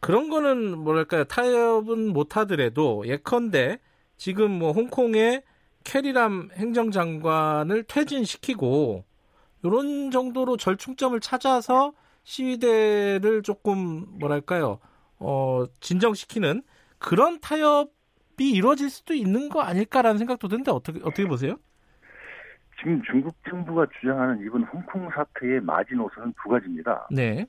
그런 거는 뭐랄까요 타협은 못 하더라도 예컨대 지금 뭐 홍콩의 캐리람 행정장관을 퇴진시키고 이런 정도로 절충점을 찾아서 시위대를 조금 뭐랄까요 어 진정시키는 그런 타협이 이루어질 수도 있는 거 아닐까라는 생각도 드는데 어떻게 어떻게 보세요? 지금 중국 정부가 주장하는 이번 홍콩 사태의 마지노선은 두 가지입니다. 네,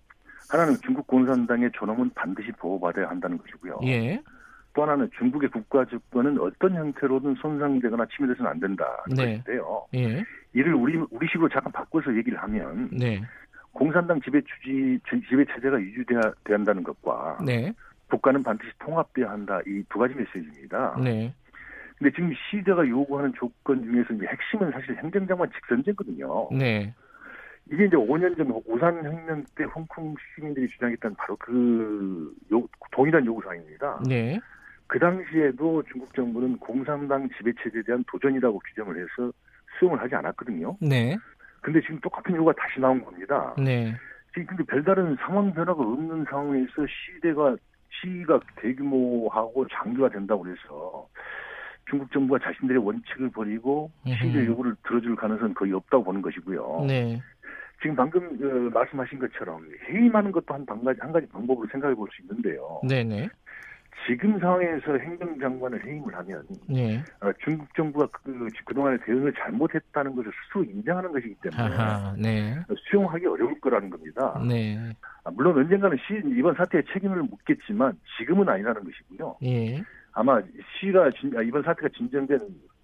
하나는 중국 공산당의 존엄은 반드시 보호받아야 한다는 것이고요. 예, 또 하나는 중국의 국가 주권은 어떤 형태로든 손상되거나 침해돼서는 안 된다는 네. 것인데요. 예, 이를 우리 우리식으로 잠깐 바꿔서 얘기를 하면 네, 공산당 지배 주지 지배 체제가 유지돼야 돼야 한다는 것과 네, 국가는 반드시 통합돼야 한다 이 두 가지 메시지입니다. 네, 근데 지금 시대가 요구하는 조건 중에서 이제 핵심은 사실 행정장관 직선제거든요. 네, 이게 이제 5년 전 우산 혁명 때 홍콩 시민들이 주장했던 바로 그 요, 동일한 요구사항입니다. 네, 그 당시에도 중국 정부는 공산당 지배체제에 대한 도전이라고 규정을 해서 수용을 하지 않았거든요. 네, 근데 지금 똑같은 요구가 다시 나온 겁니다. 네, 지금 근데 별다른 상황 변화가 없는 상황에서 시대가 시위가 대규모하고 장기화 된다고 해서 중국 정부가 자신들의 원칙을 버리고 시위의. 요구를 들어줄 가능성은 거의 없다고 보는 것이고요. 네, 지금 방금 어, 말씀하신 것처럼 해임하는 것도 한, 방- 한 가지 방법으로 생각해 볼 수 있는데요. 네, 네, 지금 상황에서 행정장관을 해임을 하면 네, 어, 중국 정부가 그, 그동안의 대응을 잘못했다는 것을 스스로 인정하는 것이기 때문에 하하, 네, 수용하기 어려울 거라는 겁니다. 네, 아, 물론 언젠가는 시, 이번 사태에 책임을 묻겠지만 지금은 아니라는 것이고요. 예, 아마 시가 진- 아, 이번 사태가 진정된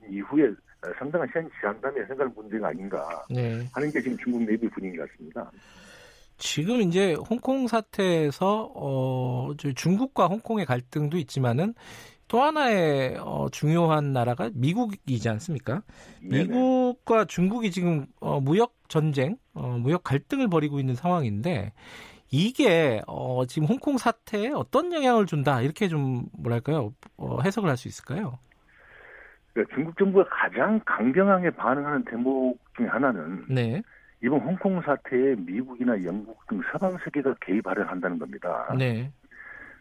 이후에 어, 상당한 시간이 지난 다음에 생각할 문제가 아닌가 네. 하는 게 지금 중국 내부 분위기 같습니다. 지금 이제 홍콩 사태에서 어, 저 중국과 홍콩의 갈등도 있지만은 또 하나의 어, 중요한 나라가 미국이지 않습니까? 네네. 미국과 중국이 지금 어, 무역 전쟁, 어, 무역 갈등을 벌이고 있는 상황인데 이게 어, 지금 홍콩 사태에 어떤 영향을 준다 이렇게 좀 뭐랄까요 어, 해석을 할 수 있을까요? 그러니까 중국 정부가 가장 강경하게 반응하는 대목 중에 하나는 네, 이번 홍콩 사태에 미국이나 영국 등 서방 세계가 개입하려 한다는 겁니다. 네,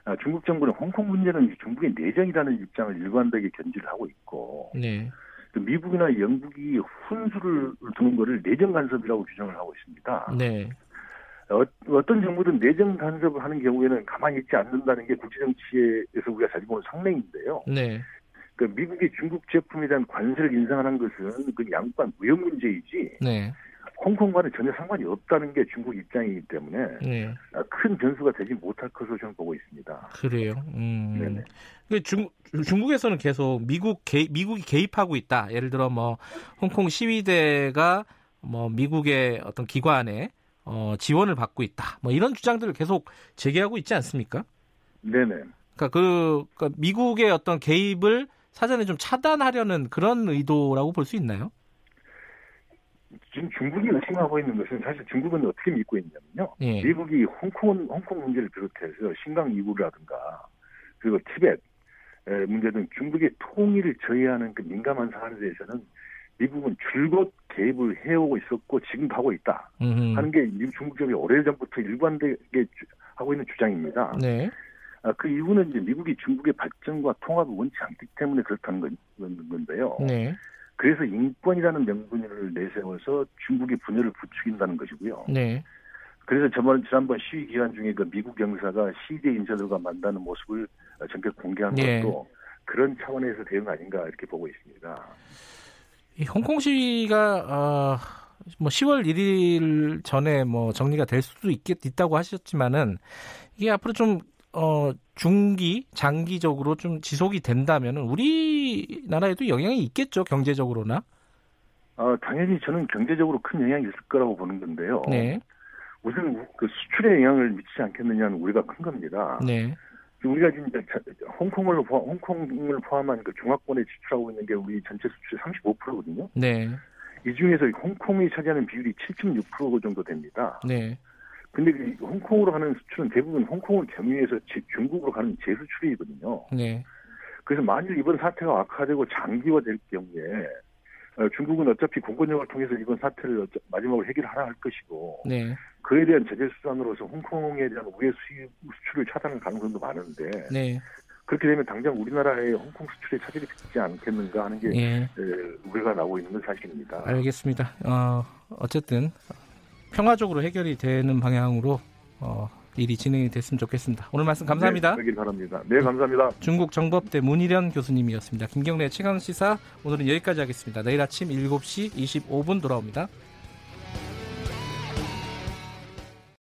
아, 중국 정부는 홍콩 문제는 중국의 내정이라는 입장을 일관되게 견지를 하고 있고 네, 또 미국이나 영국이 훈수를 두는 것을 내정 간섭이라고 규정을 하고 있습니다. 네, 어, 어떤 정부든 내정 간섭을 하는 경우에는 가만히 있지 않는다는 게 국제 정치에서 우리가 자주 보는 상례인데요. 네, 그 미국이 중국 제품에 대한 관세를 인상하는 것은 그 양반 무역 문제이지 네, 홍콩과는 전혀 상관이 없다는 게 중국 입장이기 때문에 네. 아, 큰 변수가 되지 못할 것으로 저는 보고 있습니다. 그래요. 음. 네네. 근데 중, 중국에서는 계속 미국 개, 미국이 개입하고 있다. 예를 들어 뭐 홍콩 시위대가 뭐 미국의 어떤 기관에 어, 지원을 받고 있다. 뭐 이런 주장들을 계속 제기하고 있지 않습니까? 네네. 그러니까 그 그러니까 미국의 어떤 개입을 사전에 좀 차단하려는 그런 의도라고 볼 수 있나요? 지금 중국이 의심하고 있는 것은 사실 중국은 어떻게 믿고 있냐면요. 예. 미국이 홍콩, 홍콩 문제를 비롯해서 신강 이구라든가 그리고 티벳 에, 문제 등 중국의 통일을 저해하는 그 민감한 사안에 대해서는 미국은 줄곧 개입을 해오고 있었고 지금도 하고 있다 음. 하는 게 미국 중국 정이 오래전부터 일관되게 주- 하고 있는 주장입니다. 네. 아, 그 이유는 이제 미국이 중국의 발전과 통합을 원치 않기 때문에 그렇다는 건, 건데요. 네. 그래서 인권이라는 명분을 내세워서 중국의 분열을 부추긴다는 것이고요. 네. 그래서 저번 지난번 시위 기간 중에 그 미국 경사가 시대 인사들과 만나는 모습을 전격 공개한 네. 것도 그런 차원에서 대응 아닌가 이렇게 보고 있습니다. 이 홍콩 시위가 어, 뭐 10월 1일 전에 뭐 정리가 될 수도 있겠 있다고 하셨지만은 이게 앞으로 좀 어, 중기, 장기적으로 좀 지속이 된다면 우리나라에도 영향이 있겠죠, 경제적으로나. 어, 당연히 저는 경제적으로 큰 영향이 있을 거라고 보는 건데요. 네. 우선 그 수출에 영향을 미치지 않겠느냐는 우리가 큰 겁니다. 네. 우리가 지금 홍콩을 포함, 홍콩을 포함한 그 중화권에 지출하고 있는 게 우리 전체 수출의 35%거든요. 네. 이 중에서 홍콩이 차지하는 비율이 7.6% 정도 됩니다. 네. 근데 그 홍콩으로 가는 수출은 대부분 홍콩을 경유해서 제- 중국으로 가는 재수출이거든요. 네. 그래서 만일 이번 사태가 악화되고 장기화될 경우에 어, 중국은 어차피 공권력을 통해서 이번 사태를 마지막으로 해결하라 할 것이고 네. 그에 대한 제재 수단으로서 홍콩에 대한 우회 수입 수출을 차단할 가능성도 많은데 네. 그렇게 되면 당장 우리나라의 홍콩 수출에 차질이 빚지 않겠는가 하는 게 예. 에, 우려가 나오고 있는 건 사실입니다. 알겠습니다. 어, 어쨌든 평화적으로 해결이 되는 방향으로 어, 일이 진행이 됐으면 좋겠습니다. 오늘 말씀 감사합니다. 네, 바랍니다. 네, 감사합니다. 중국 정법대 문희련 교수님이었습니다. 김경래 최강 시사 오늘은 여기까지 하겠습니다. 내일 아침 7시 25분 돌아옵니다.